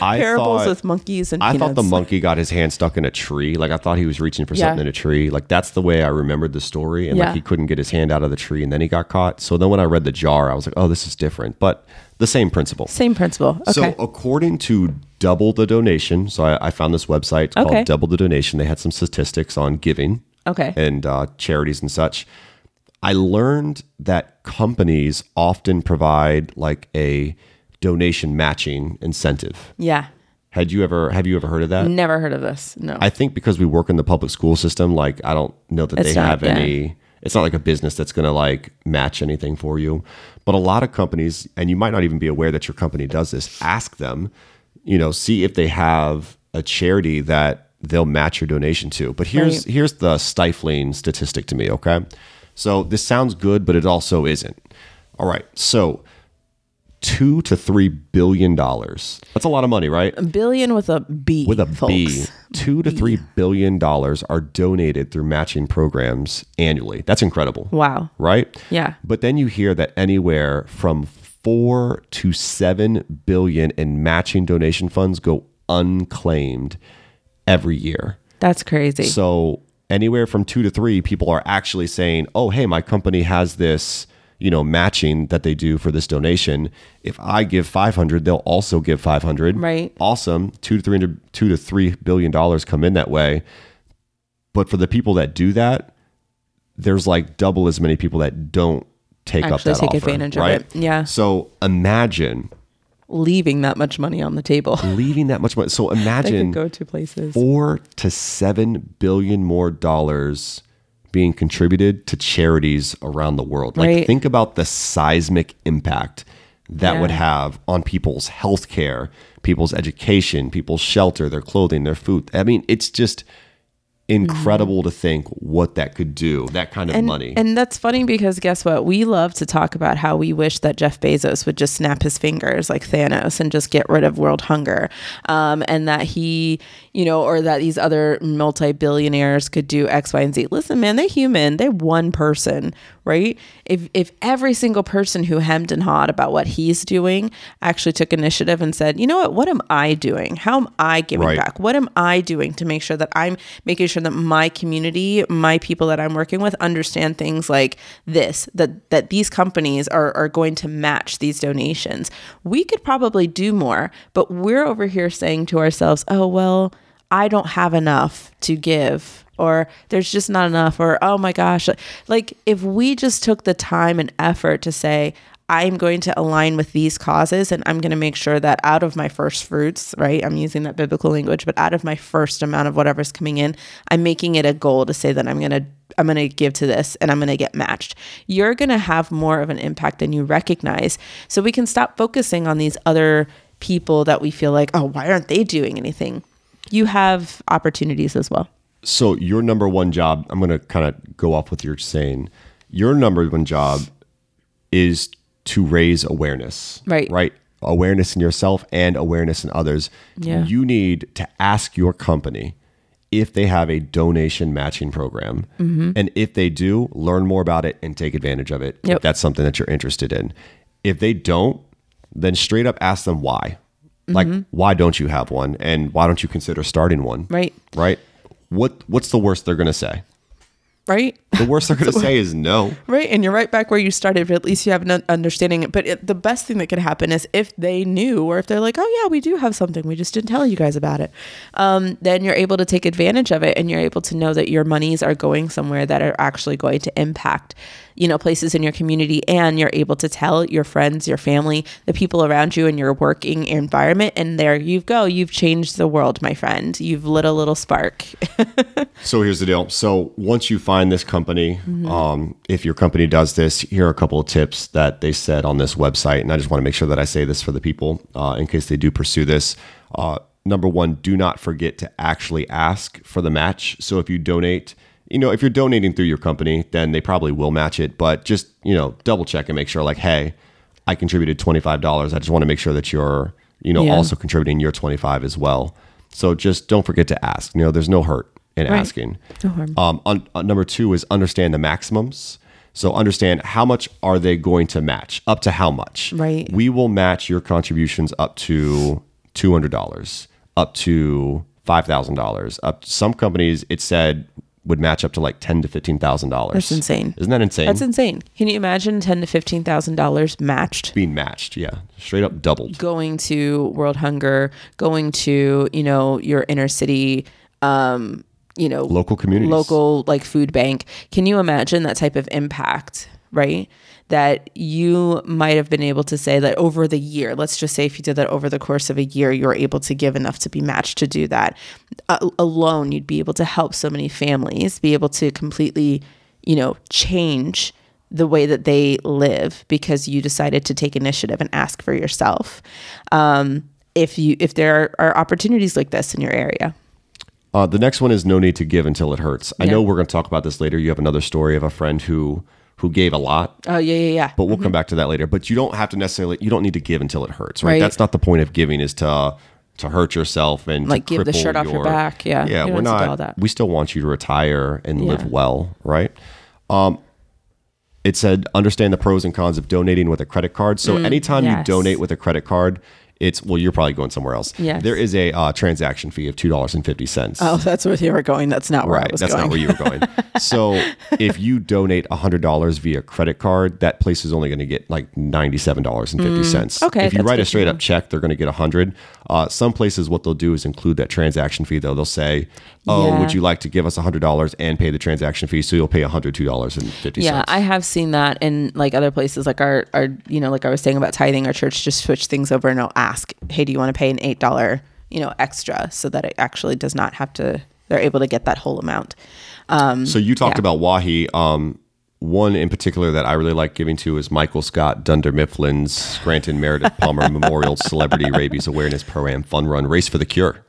I parables thought- with monkeys and I thought the monkey got his hand stuck in a tree. Like I thought he was reaching for Yeah. something in a tree. Like that's the way I remembered the story. And Yeah. like he couldn't get his hand out of the tree and then he got caught. So then when I read the jar, I was like, oh, this is different. But the same principle. Same principle. Okay. So according to Double the Donation, so I, I found this website called Double the Donation. They had some statistics on giving okay. and uh, charities and such. I learned that companies often provide like a donation matching incentive. yeah. Had you ever have you ever heard of that? Never heard of this. No. I think because we work in the public school system, like I don't know that It's they not, have yeah. any. It's not like a business that's going to like match anything for you. But a lot of companies, and you might not even be aware that your company does this. Ask them, you know, see if they have a charity that they'll match your donation to. But here's Right. here's the stifling statistic to me. Okay, so this sounds good, but it also isn't. All right, so two to three billion dollars. That's a lot of money, right? a billion with a B. with a folks. B, two to three billion dollars are donated through matching programs annually. That's incredible, Wow. right? Yeah. But then you hear that anywhere from four to seven billion in matching donation funds go unclaimed every year. That's crazy. So anywhere from two to three, people are actually saying, "Oh, hey, my company has this." You know, matching that they do for this donation. If I give 500, they'll also give 500 Right. awesome two to three hundred. two to three billion dollars come in that way but for the people that do that there's like double as many people that don't take up Actually that take offer, advantage of right? it. Yeah. so imagine Leaving that much money on the table. leaving that much money so imagine go to places. four to seven billion more dollars being contributed to charities around the world. Like Right. think about the seismic impact that would have on people's health care, people's education, people's shelter, their clothing, their food. I mean, it's just incredible to think what that could do, that kind of and, money. And that's funny because guess what? We love to talk about how we wish that Jeff Bezos would just snap his fingers like Thanos and just get rid of world hunger. Um, and that he, you know, or that these other multi billionaires could do X, Y, and Z. Listen, man, they're human. They're one person, right? If, if every single person who hemmed and hawed about what he's doing actually took initiative and said, you know what, what am I doing? How am I giving Right. back? What am I doing to make sure that I'm making sure that my community, my people that I'm working with understand things like this, that that these companies are, are going to match these donations. We could probably do more, but we're over here saying to ourselves, oh well, I don't have enough to give or there's just not enough or oh my gosh like if we just took the time and effort to say I'm going to align with these causes and I'm going to make sure that out of my first fruits, right? I'm using that biblical language, but out of my first amount of whatever's coming in, I'm making it a goal to say that I'm going to I'm going to give to this and I'm going to get matched. You're going to have more of an impact than you recognize. So we can stop focusing on these other people that we feel like, "Oh, why aren't they doing anything?" You have opportunities as well. so your number one job, I'm going to kind of go off with your saying. Your number one job is to raise awareness. Right. Right. Awareness in yourself and awareness in others. Yeah. You need to ask your company if they have a donation matching program. Mm-hmm. And if they do, learn more about it and take advantage of it. Yep. If that's something that you're interested in. If they don't, then straight up ask them why. Like, Mm-hmm. why don't you have one? And why don't you consider starting one? Right. Right? What What's the worst they're going to say? Right? The worst they're going to say is no. Right, and you're right back where you started, but at least you have an understanding. But it, the best thing that could happen is if they knew, or if they're like, "Oh yeah, we do have something, we just didn't tell you guys about it," um, then you're able to take advantage of it, and you're able to know that your monies are going somewhere that are actually going to impact, you know, places in your community, and you're able to tell your friends, your family, the people around you in your working environment, and there you go, you've changed the world, my friend. You've lit a little spark. So here's the deal. So once you find this company, um, if your company does this, here are a couple of tips that they said on this website, and I just want to make sure that I say this for the people uh, in case they do pursue this. Uh, number one, do not forget to actually ask for the match. So if you donate, you know, if you're donating through your company, then they probably will match it. But just you know, double check and make sure, like, hey, I contributed twenty five dollars. I just want to make sure that you're, you know, Yeah. also contributing your twenty five as well. So just don't forget to ask. You know, there's no hurt in Right. asking. No harm. Um, un, uh, number two is understand the maximums. So understand how much are they going to match? Up to how much? Right. We will match your contributions up to two hundred dollars, up to five thousand dollars. Up some companies, it said would match up to like ten to fifteen thousand dollars. That's insane. Isn't that insane? That's insane. Can you imagine ten to fifteen thousand dollars matched? being matched. Yeah, straight up doubled. Going to World Hunger, going to you know your inner city, um, you know Local communities. local like food bank. Can you imagine that type of impact? Right, that you might have been able to say that over the year. Let's just say if you did that over the course of a year, you were able to give enough to be matched to do that. Uh, alone, you'd be able to help so many families be able to completely, you know, change the way that they live because you decided to take initiative and ask for yourself. Um, if you if there are opportunities like this in your area. Uh, the next one is no need to give until it hurts. I know we're going to talk about this later. You have another story of a friend who who gave a lot, Oh yeah, yeah, yeah. but we'll come back to that later. But you don't have to necessarily. You don't need to give until it hurts, right? Right. That's not the point of giving. Is to to hurt yourself and to Like, give the shirt off your back. Yeah. yeah. You We're don't have to do all that. We still want you to retire and live well, right? Um, it said understand the pros and cons of donating with a credit card. So anytime you Mm, donate with a credit card, it's well, you're probably going somewhere else. Yes. There is a uh, transaction fee of two dollars and fifty cents. Oh, that's where you were going. That's not where I Right, was that's going. not where you were going. so if you donate hundred dollars via credit card, that place is only going to get like ninety seven dollars and fifty cents. Mm, okay, if you write a straight up check, they're going to get a hundred. Uh, some places, what they'll do is include that transaction fee. Though they'll say, "Oh, Yeah. would you like to give us hundred dollars and pay the transaction fee?" So you'll pay $102.50 yeah. I have seen that in like other places, like our, our, you know, like I was saying about tithing, our church just switch things over and I'll ask, hey, do you want to pay an eight dollar, you know, extra, so that it actually does not have to. They're able to get that whole amount. Um, So you talked Yeah. about Wahi. Um, one in particular that I really like giving to is Michael Scott Dunder Mifflin's Scranton Meredith Palmer Memorial Celebrity Rabies Awareness Pro Am Fun Run Race for the Cure.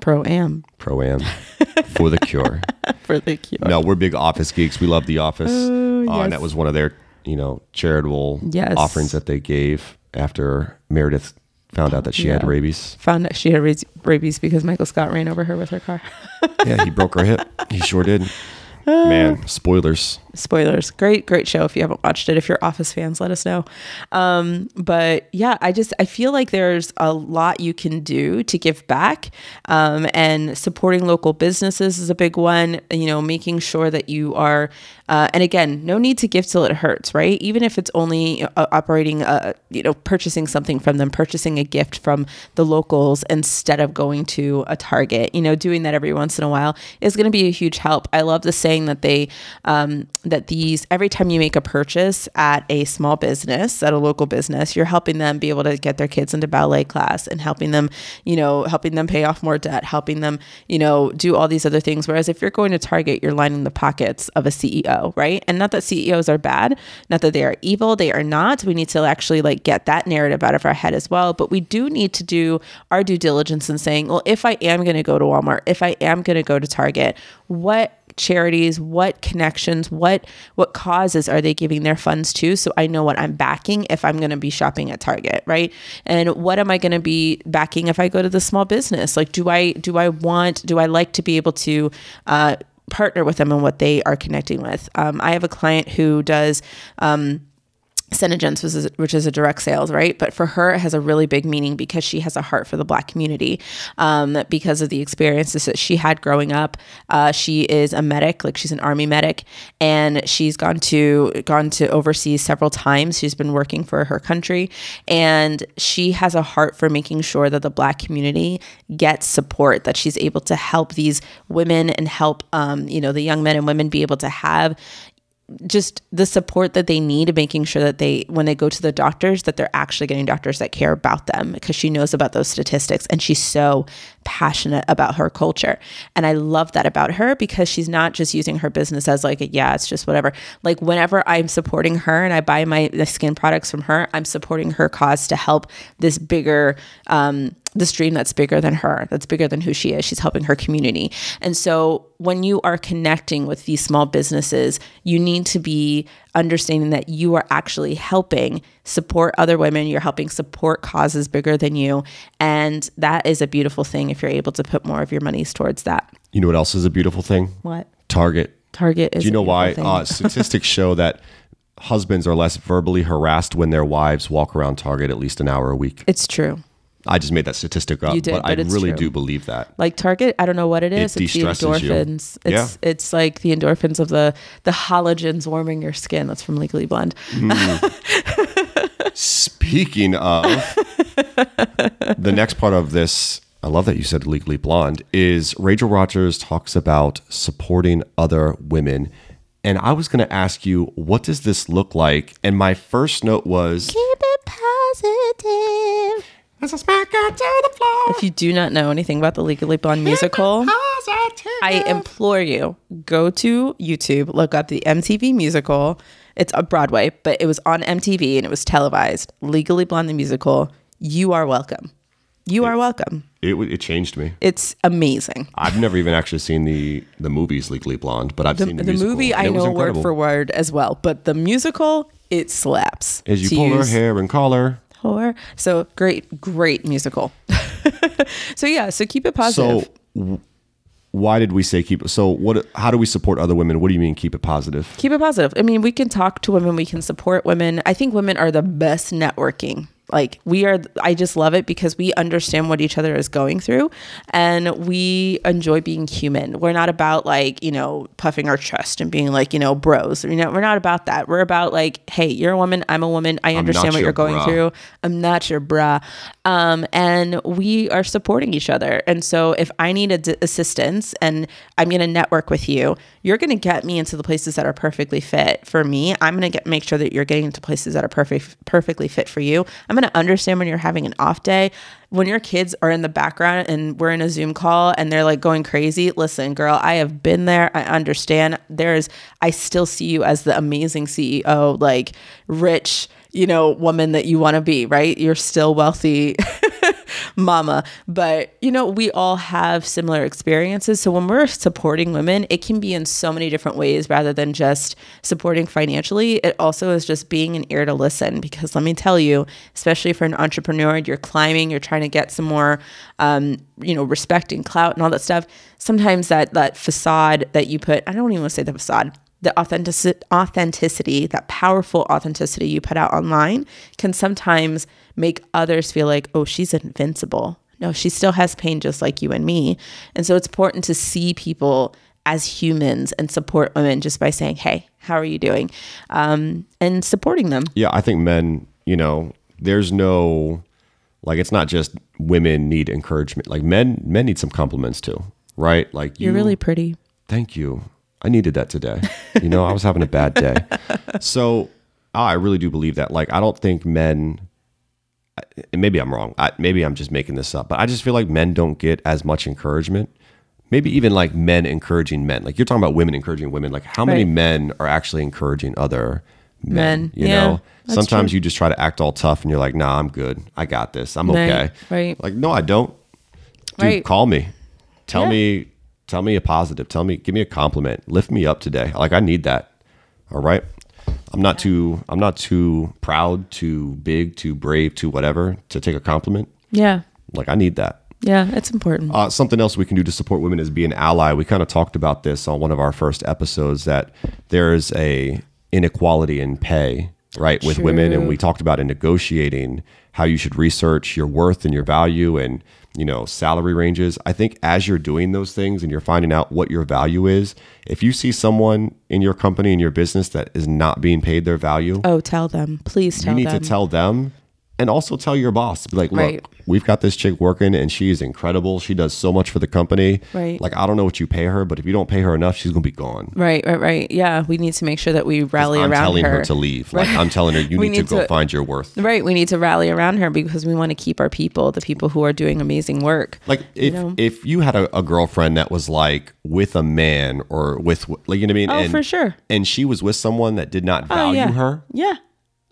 Pro am Pro Am for the Cure. for the cure. No, we're big Office geeks. We love The Office, uh, yes. and that was one of their you know charitable Yes. offerings that they gave after Meredith found out that she had rabies. Found out she had rabies because Michael Scott ran over her with her car. Yeah, he broke her hip. He sure did. Man, spoilers. Spoilers. Great great show if you haven't watched it. If you're office fans let us know. Um, but yeah i just i feel like there's a lot you can do to give back. Um, and supporting local businesses is a big one you know making sure that you are uh, and again no need to give till it hurts right? Even if it's only uh, operating uh, you know purchasing something from them purchasing a gift from the locals instead of going to a target you know doing that every once in a while is going to be a huge help. I love the saying that they um, that these every time you make a purchase at a small business at a local business you're helping them be able to get their kids into ballet class and helping them you know helping them pay off more debt helping them you know do all these other things. Whereas if you're going to target you're lining the pockets of a ceo right? And not that ceos are bad not that they are evil they are not. We need to actually like get that narrative out of our head as well. But we do need to do our due diligence in saying well if i am going to go to walmart if i am going to go to target what charities what connections what what causes are they giving their funds to? So i know what i'm backing if i'm going to be shopping at target right? And what am i going to be backing if i go to the small business? Like do i do i want do i like to be able to uh, partner with them and what they are connecting with? Um, i have a client who does um, Is, which is a direct sales, right? But for her, it has a really big meaning because she has a heart for the Black community. Um, because of the experiences that she had growing up, uh, she is a medic, like she's an army medic, and she's gone to gone to overseas several times. She's been working for her country, and she has a heart for making sure that the Black community gets support. That she's able to help these women and help, um, you know, the young men and women be able to have just the support that they need making sure that they when they go to the doctors that they're actually getting doctors that care about them because she knows about those statistics and she's so passionate about her culture. And i love that about her because she's not just using her business as like yeah it's just whatever. Like whenever i'm supporting her and i buy my skin products from her i'm supporting her cause to help this bigger um this dream that's bigger than her, that's bigger than who she is. She's helping her community. And so when you are connecting with these small businesses, you need to be understanding that you are actually helping support other women, you're helping support causes bigger than you. And that is a beautiful thing if you're able to put more of your monies towards that. You know what else is a beautiful thing? What? Target. Target is Do you know why? Uh, statistics show that husbands are less verbally harassed when their wives walk around Target at least an hour a week. it's true. I just made that statistic up, You did, but, I but it's really true. do believe that. like Target, I don't know what it is. it's the de-stresses you. endorphins. It's it's like the endorphins of the the halogens warming your skin. That's from Legally Blonde. Hmm. Speaking of, the next part of this, I love that you said legally blonde, is Rachel Rodgers talks about supporting other women. And I was going to ask you, what does this look like? And my first note was, Keep it positive. As a smack her to the floor. If you do not know anything about the Legally Blonde musical, I implore you go to YouTube, look up the MTV musical. It's a Broadway, but it was on MTV and it was televised. Legally Blonde the musical. You are welcome. You are welcome. It, it changed me. It's amazing. I've never even actually seen the the movies Legally Blonde, but I've The, seen the, the musical, movie I know word for word as well, but the musical it slaps. As you to pull her hair and collar. Whore. So great, great musical. so yeah, so keep it positive. So, why did we say keep it? So, what? How do we support other women? What do you mean keep it positive? keep it positive. I mean, we can talk to women, we can support women. I think women are the best networking. Like we are I just love it because we understand what each other is going through and we enjoy being human. We're not about like, you know, puffing our chest and being like, you know, bros. You know, we're not about that. We're about like, hey, you're a woman, I'm a woman. I understand what your you're going bra. through. I'm not your bra. Um, and we are supporting each other. And so if I need ad- assistance and I'm going to network with you, you're going to get me into the places that are perfectly fit for me. I'm going to get make sure that you're getting into places that are perfect perfectly fit for you. I'm going to understand when you're having an off day. When your kids are in the background and we're in a Zoom call and they're like going crazy, listen, girl, I have been there. I understand. There's I still see you as the amazing CEO, like rich, you know, woman that you want to be, right? You're still wealthy mama. But, you know, we all have similar experiences. So when we're supporting women, it can be in so many different ways rather than just supporting financially. It also is just being an ear to listen because let me tell you, especially for an entrepreneur, you're climbing, you're trying to get some more, um, you know, respect and clout and all that stuff. Sometimes that, that facade that you put, I don't even want to say the facade, the authenticity, authenticity, that powerful authenticity you put out online can sometimes make others feel like, oh, she's invincible. No, she still has pain just like you and me. And so it's important to see people as humans and support women just by saying, hey, how are you doing? Um, and supporting them. Yeah, I think men, you know, there's no like it's not just women need encouragement. Like men men need some compliments too, right? Like you You're really pretty. Thank you. I needed that today. You know, I was having a bad day. So I really do believe that. Like, I don't think men, maybe I'm wrong. I, maybe I'm just making this up, but I just feel like men don't get as much encouragement. Maybe even like men encouraging men. Like you're talking about women encouraging women. Like how many men are actually encouraging other men? Men. You Yeah, know, sometimes true. you just try to act all tough and you're like, nah, I'm good. I got this. I'm Right, okay. right. Like, no, I don't. Dude, Right. call me. Tell Yeah. me tell me a positive. Tell me give me a compliment. Lift me up today. Like I need that. All right? I'm not too I'm not too proud, too big, too brave, too whatever to take a compliment. Yeah. Like I need that. Yeah. It's important. Uh, something else we can do to support women is be an ally. We kind of talked about this on one of our first episodes that there is a inequality in pay, right, with women, and we talked about in negotiating how you should research your worth and your value and you know salary ranges. I think as you're doing those things and you're finding out what your value is, if you see someone in your company in your business that is not being paid their value, oh, tell them. Please tell you need them. to tell them and also tell your boss be like look Right. we've got this chick working and she is incredible she does so much for the company Right. like i don't know what you pay her but if you don't pay her enough she's gonna be gone Right, right, right. Yeah, we need to make sure that we rally around. i'm around telling her. her. to leave like i'm telling her you We need, to need go to- find your worth Right, we need to rally around her because we want to keep our people, the people who are doing amazing work. like if know? if you had a, a girlfriend that was like with a man or with like you know what i mean Oh, and, for sure. and she was with someone that did not Oh value yeah, her Yeah.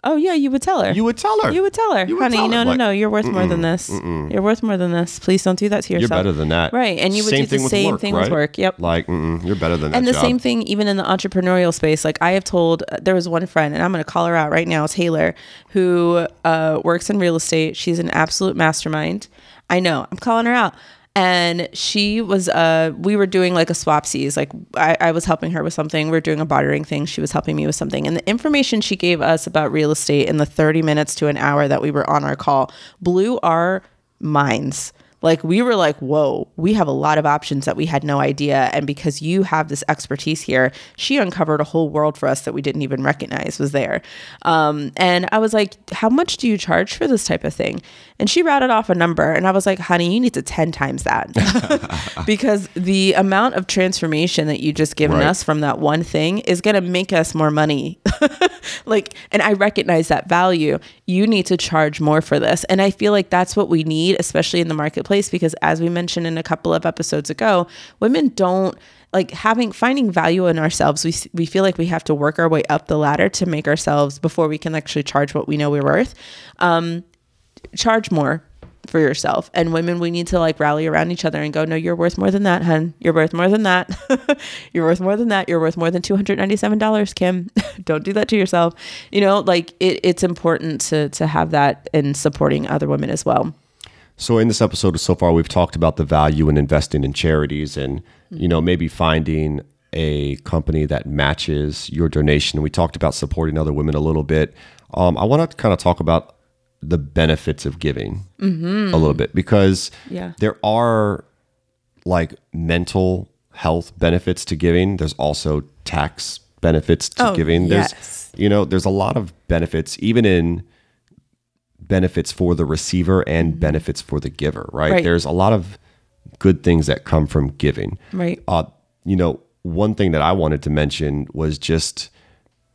Oh yeah, you would tell her. you would tell her You would tell her, You would honey. tell her, no, no, like, no. You're worth more than this. You're worth more than this. Please don't do that to yourself. you're yourself. better than that Right, and you would do the with same work, thing with right? work. Yep. like mm-mm, you're better than that and the job. same thing even in the entrepreneurial space like i have told there was one friend and i'm going to call her out right now taylor who uh, works in real estate she's an absolute mastermind i know i'm calling her out and she was uh we were doing like a swapsies like I, I was helping her with something. We were doing a bartering thing. She was helping me with something. And the information she gave us about real estate in the 30 minutes to an hour that we were on our call blew our minds. Like we were like, whoa, we have a lot of options that we had no idea. And because you have this expertise here, she uncovered a whole world for us that we didn't even recognize was there. Um, and I was like, how much do you charge for this type of thing? And she rattled off a number. And I was like, honey, you need to 10 times that. because the amount of transformation that you just given Right. us from that one thing is going to make us more money. like, and I recognize that value. You need to charge more for this. And I feel like that's what we need, especially in the marketplace, because as we mentioned in a couple of episodes ago, women don't like having finding value in ourselves we we feel like we have to work our way up the ladder to make ourselves before we can actually charge what we know we're worth um charge more for yourself. And women we need to like rally around each other and go no you're worth more than that hun. You're worth more than that. You're worth more than that. You're worth more than $297 kim. Don't do that to yourself. You know like it, it's important to to have that in supporting other women as well So in this episode so far, we've talked about the value in investing in charities, and you know maybe finding a company that matches your donation. We talked about supporting other women a little bit. Um, I want to kind of talk about the benefits of giving a little bit because Yeah. there are like mental health benefits to giving. There's also tax benefits to Oh, giving. There's yes. you know there's a lot of benefits even in benefits for the receiver and benefits for the giver, right? Mm-hmm. Right. There's a lot of good things that come from giving. Right. Uh, you know, one thing that I wanted to mention was just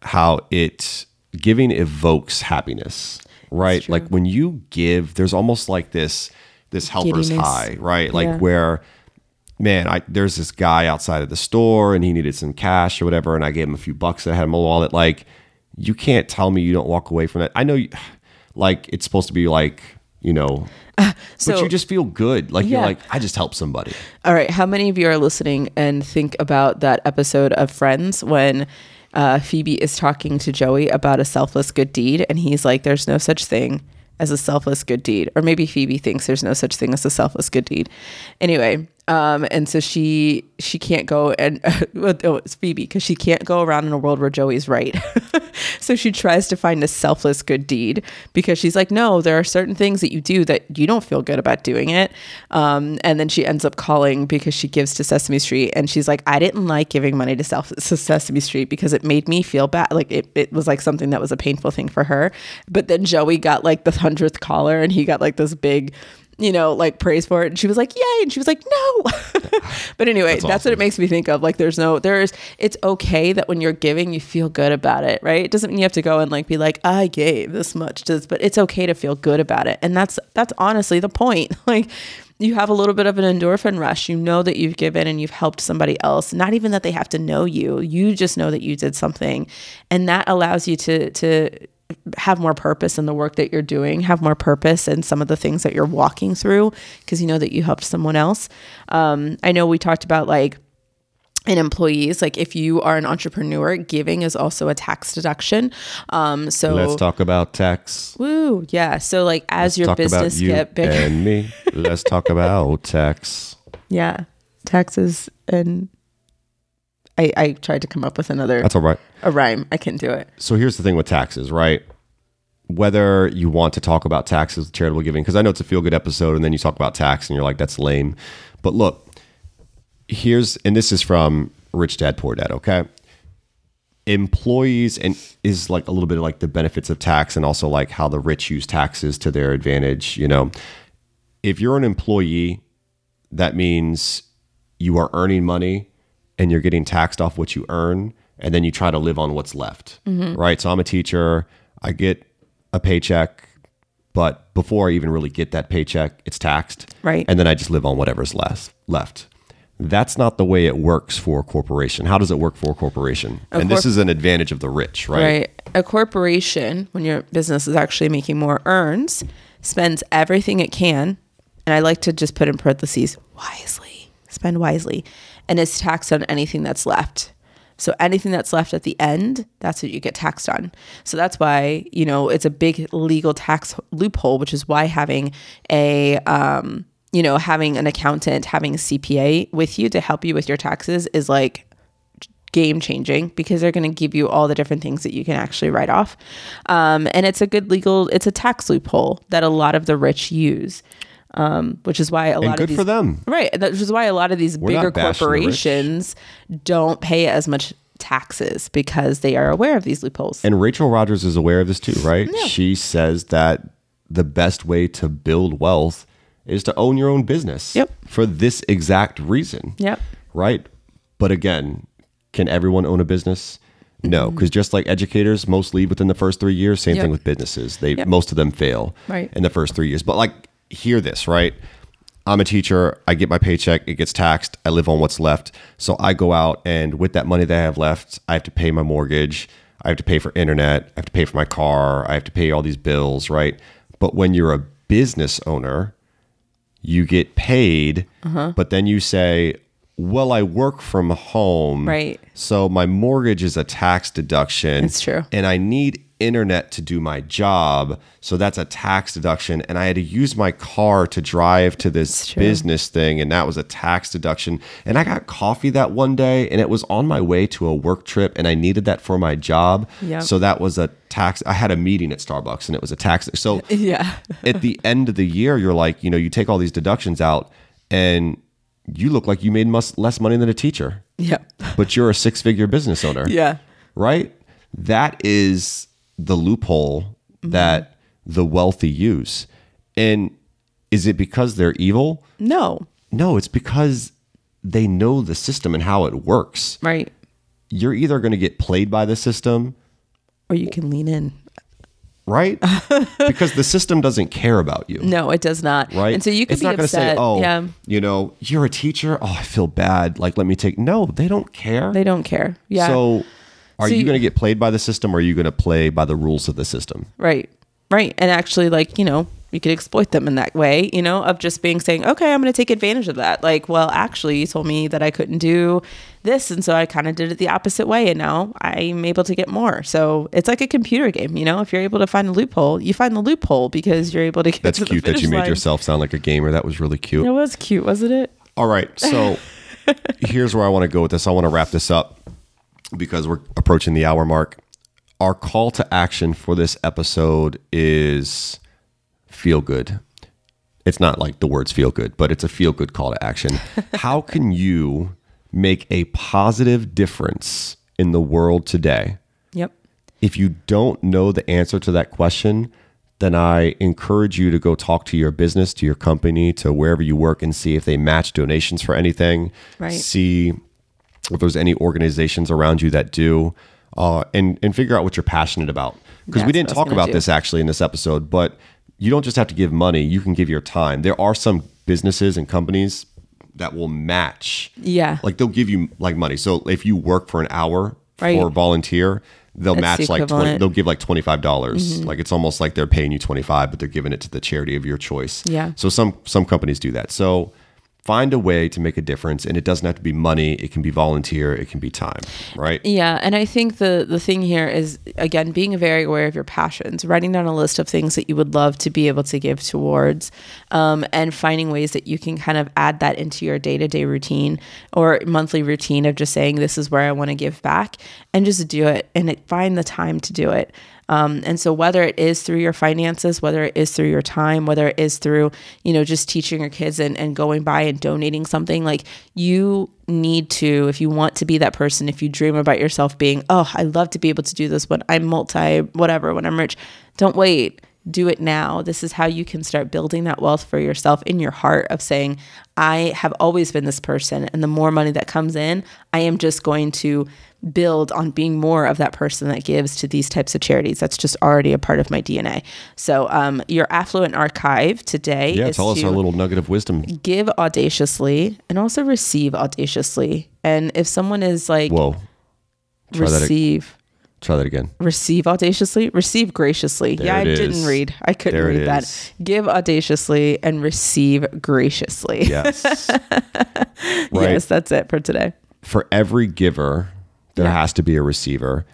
how it giving evokes happiness, right? Like when you give, there's almost like this this helper's Giddiness. high, right? Like Yeah. where man, I there's this guy outside of the store and he needed some cash or whatever, and I gave him a few bucks. I had him a wallet. Like, you can't tell me you don't walk away from that. I know, you, like it's supposed to be like you know, but so- you just feel good. Like you're like, I just helped somebody. All right. How many of you are listening and think about that episode of Friends when uh, Phoebe is talking to Joey about a selfless good deed? And he's like, there's no such thing as a selfless good deed. Or maybe Phoebe thinks there's no such thing as a selfless good deed. Anyway. Um, and so she she can't go and oh, it's Phoebe because she can't go around in a world where Joey's right. so she tries to find a selfless good deed because she's like, no, there are certain things that you do that you don't feel good about doing it. Um, and then she ends up calling because she gives to Sesame Street, and she's like, I didn't like giving money to, Self- to Sesame Street because it made me feel bad. Like it, it was like something that was a painful thing for her. But then Joey got like the hundredth caller, and he got like this big. You know, like praise for it. And she was like, Yay. And she was like, No. but anyway, that's, what it makes me think of. Like, there's no, there's, it's okay that when you're giving, you feel good about it, right? It doesn't mean you have to go and like be like, I gave this much to this, but it's okay to feel good about it. And that's, that's honestly the point. Like, you have a little bit of an endorphin rush. You know that you've given and you've helped somebody else. Not even that they have to know you. You just know that you did something. And that allows you to, to, have more purpose in the work that you're doing, have more purpose in some of the things that you're walking through because you know that you helped someone else. Um, I know we talked about like in employees, like if you are an entrepreneur, giving is also a tax deduction. Um, so Let's talk about tax. woo, yeah. So like as your talk about business you get bigger, and me. Let's talk about tax. yeah, taxes and I, I tried to come up with another That's all right. a rhyme. I can't do it. So here's the thing with taxes, right? Whether you want to talk about taxes, charitable giving, because I know it's a feel good episode, and then you talk about tax, and you're like, that's lame. But look, here's, and this is from Rich Dad Poor Dad, okay? Employees, and is like a little bit of like the benefits of tax, and also like how the rich use taxes to their advantage. You know, if you're an employee, that means you are earning money and you're getting taxed off what you earn and then you try to live on what's left mm-hmm. right? So i'm a teacher. I get a paycheck but before i even really get that paycheck it's taxed. Right. and then i just live on whatever's left left. That's not the way it works for a corporation. How does it work for a corporation? And this is an advantage of the rich right, Right. A corporation, when your business is actually making more earns, spends everything it can. And I like to just put in parentheses wisely, spend wisely, and is taxed on anything that's left. So anything that's left at the end, that's what you get taxed on. So that's why, you know, it's a big legal tax loophole, which is why having a, um, you know, having an accountant, having a CPA with you to help you with your taxes is like game changing because they're going to give you all the different things that you can actually write off. Um, and it's a good legal, it's a tax loophole that a lot of the rich use. Um, which is why a lot And of good these for them. right, which is why a lot of these bigger not bashing the corporations don't pay as much taxes because they are aware of these loopholes. And Rachel Rodgers is aware of this too, right? She says that the best way to build wealth is to own your own business. Yep. For this exact reason. Yep. Right? But again, can everyone own a business? No, because just like educators, most leave within the first three years. Same Mm-hmm. Yep. thing with businesses. They Yep. most of them fail Right. in the first three years. But like, hear this, right? I'm a teacher. I get my paycheck. It gets taxed. I live on what's left. So I go out and with that money that I have left, I have to pay my mortgage. I have to pay for internet. I have to pay for my car. I have to pay all these bills, right? But when you're a business owner, you get paid, Uh-huh. but then you say, well, I work from home. Right. So my mortgage is a tax deduction. It's true. And I need internet to do my job. So that's a tax deduction. And I had to use my car to drive to this business thing. And that was a tax deduction. And I got coffee that one day and it was on my way to a work trip and I needed that for my job. Yep. So that was a tax. I had a meeting at Starbucks and it was a tax. So yeah. at the end of the year, you're like, you know, you take all these deductions out and you look like you made mus- less money than a teacher, Yeah. but you're a six figure business owner, Yeah. right? That is the loophole that mm-hmm. the wealthy use. And is it because they're evil? No. No, it's because they know the system and how it works. Right. You're either going to get played by the system, Or you can lean in. right? because the system doesn't care about you. No, it does not. right? And so you can it's be not upset. say, "Oh, yeah. you know, you're a teacher. Oh, I feel bad. Like, let me take." No, they don't care. They don't care. Yeah. So, are So you you- going to get played by the system, or are you going to play by the rules of the system? Right. Right. And actually, like, you know, you could exploit them in that way, you know, of just being saying, okay, I'm going to take advantage of that. Like, well, actually, you told me that I couldn't do this. And so I kind of did it the opposite way. And now I'm able to get more. So it's like a computer game, you know, if you're able to find a loophole, you find the loophole because you're able to get That's to cute that you made line. yourself sound like a gamer. That was really cute. It was cute, wasn't it? All right, so here's where I want to go with this. I want to wrap this up because we're approaching the hour mark. Our call to action for this episode is feel good. It's not like the words feel good, but it's a feel good call to action. How can you make a positive difference in the world today? Yep. if you don't know the answer to that question, then I encourage you to go talk to your business, to your company, to wherever you work and see if they match donations for anything. Right. See if there's any organizations around you that do, uh, and and figure out what you're passionate about. Because we didn't what I was talk about do. this actually in this episode, but you don't just have to give money; you can give your time. There are some businesses and companies that will match Yeah. like they'll give you like money. So if you work for an hour Right. for volunteer, they'll That's match the like 20. Mm-hmm. they'll give like twenty five dollars. Like it's almost like they're paying you twenty five, but they're giving it to the charity of your choice. Yeah. So some some companies do that. So find a way to make a difference, and it doesn't have to be money. It can be volunteer. It can be time. Right. Yeah, and I think the the thing here is again being very aware of your passions, writing down a list of things that you would love to be able to give towards, um, and finding ways that you can kind of add that into your day to day routine or monthly routine of just saying this is where I want to give back, and just do it and it, find the time to do it. Um, and so whether it is through your finances, whether it is through your time, whether it is through, you know, just teaching your kids and, and going by and donating something, like you need to, if you want to be that person, if you dream about yourself being, oh, I love to be able to do this when I'm multi, whatever, when I'm rich, don't wait. Do it now. This is how you can start building that wealth for yourself in your heart of saying, I have always been this person. And the more money that comes in, I am just going to build on being more of that person that gives to these types of charities. That's just already a part of my DNA. So, um, your affluent archive today Yeah. is Tell us our little nugget of wisdom. give audaciously and also receive audaciously. And if someone is like Whoa. Try that. receive, Try that again. receive audaciously, receive graciously. There yeah, I it didn't read. I couldn't There read that. is. Give audaciously and receive graciously. Yes. right. Yes, that's it for today. for every giver, there Yeah. has to be a receiver.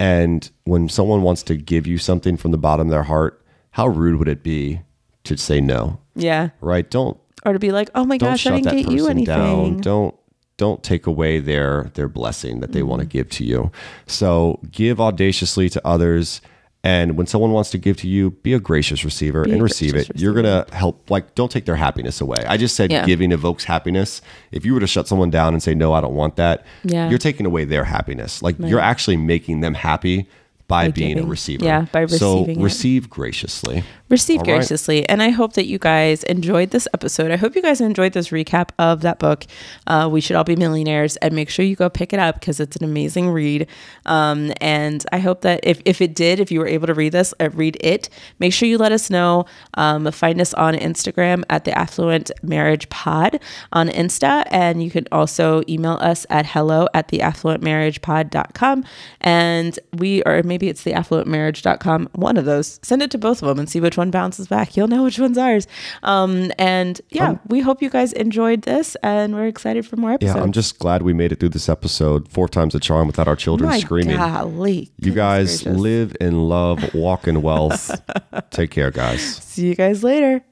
And when someone wants to give you something from the bottom of their heart, how rude would it be to say no? Yeah. Right? Don't Or to be like, oh my gosh, I didn't get you anything. down. Don't don't take away their their blessing that they want to Mm-hmm. give to you. So give audaciously to others And when someone wants to give to you, be a gracious receiver a and receive it. gracious You're gonna help. Like, don't take their happiness away. I just said Yeah. giving evokes happiness. If you were to shut someone down and say no, I don't want that, Yeah. you're taking away their happiness. Like you're actually making them happy by, being a receiver. Yeah, by so receiving it. receive graciously. receive All right. graciously. And i hope that you guys enjoyed this episode. I hope you guys enjoyed this recap of that book uh, we should all be millionaires. And make sure you go pick it up because it's an amazing read. Um, and i hope that if, if it did if you were able to read this uh, read it make sure you let us know. Um, find us on instagram at the affluent marriage pod on insta. And you can also email us at hello at the affluent marriage pod.com and we or maybe it's the affluent marriage.com one of those send it to both of them and see which one bounces back you'll know which one's ours um, and yeah we hope you guys enjoyed this and we're excited for more episodes. Yeah, I'm just glad we made it through this episode four times a charm without our children My screaming. golly. You guys gracious. live in love, walk in wealth. Take care, guys. see you guys later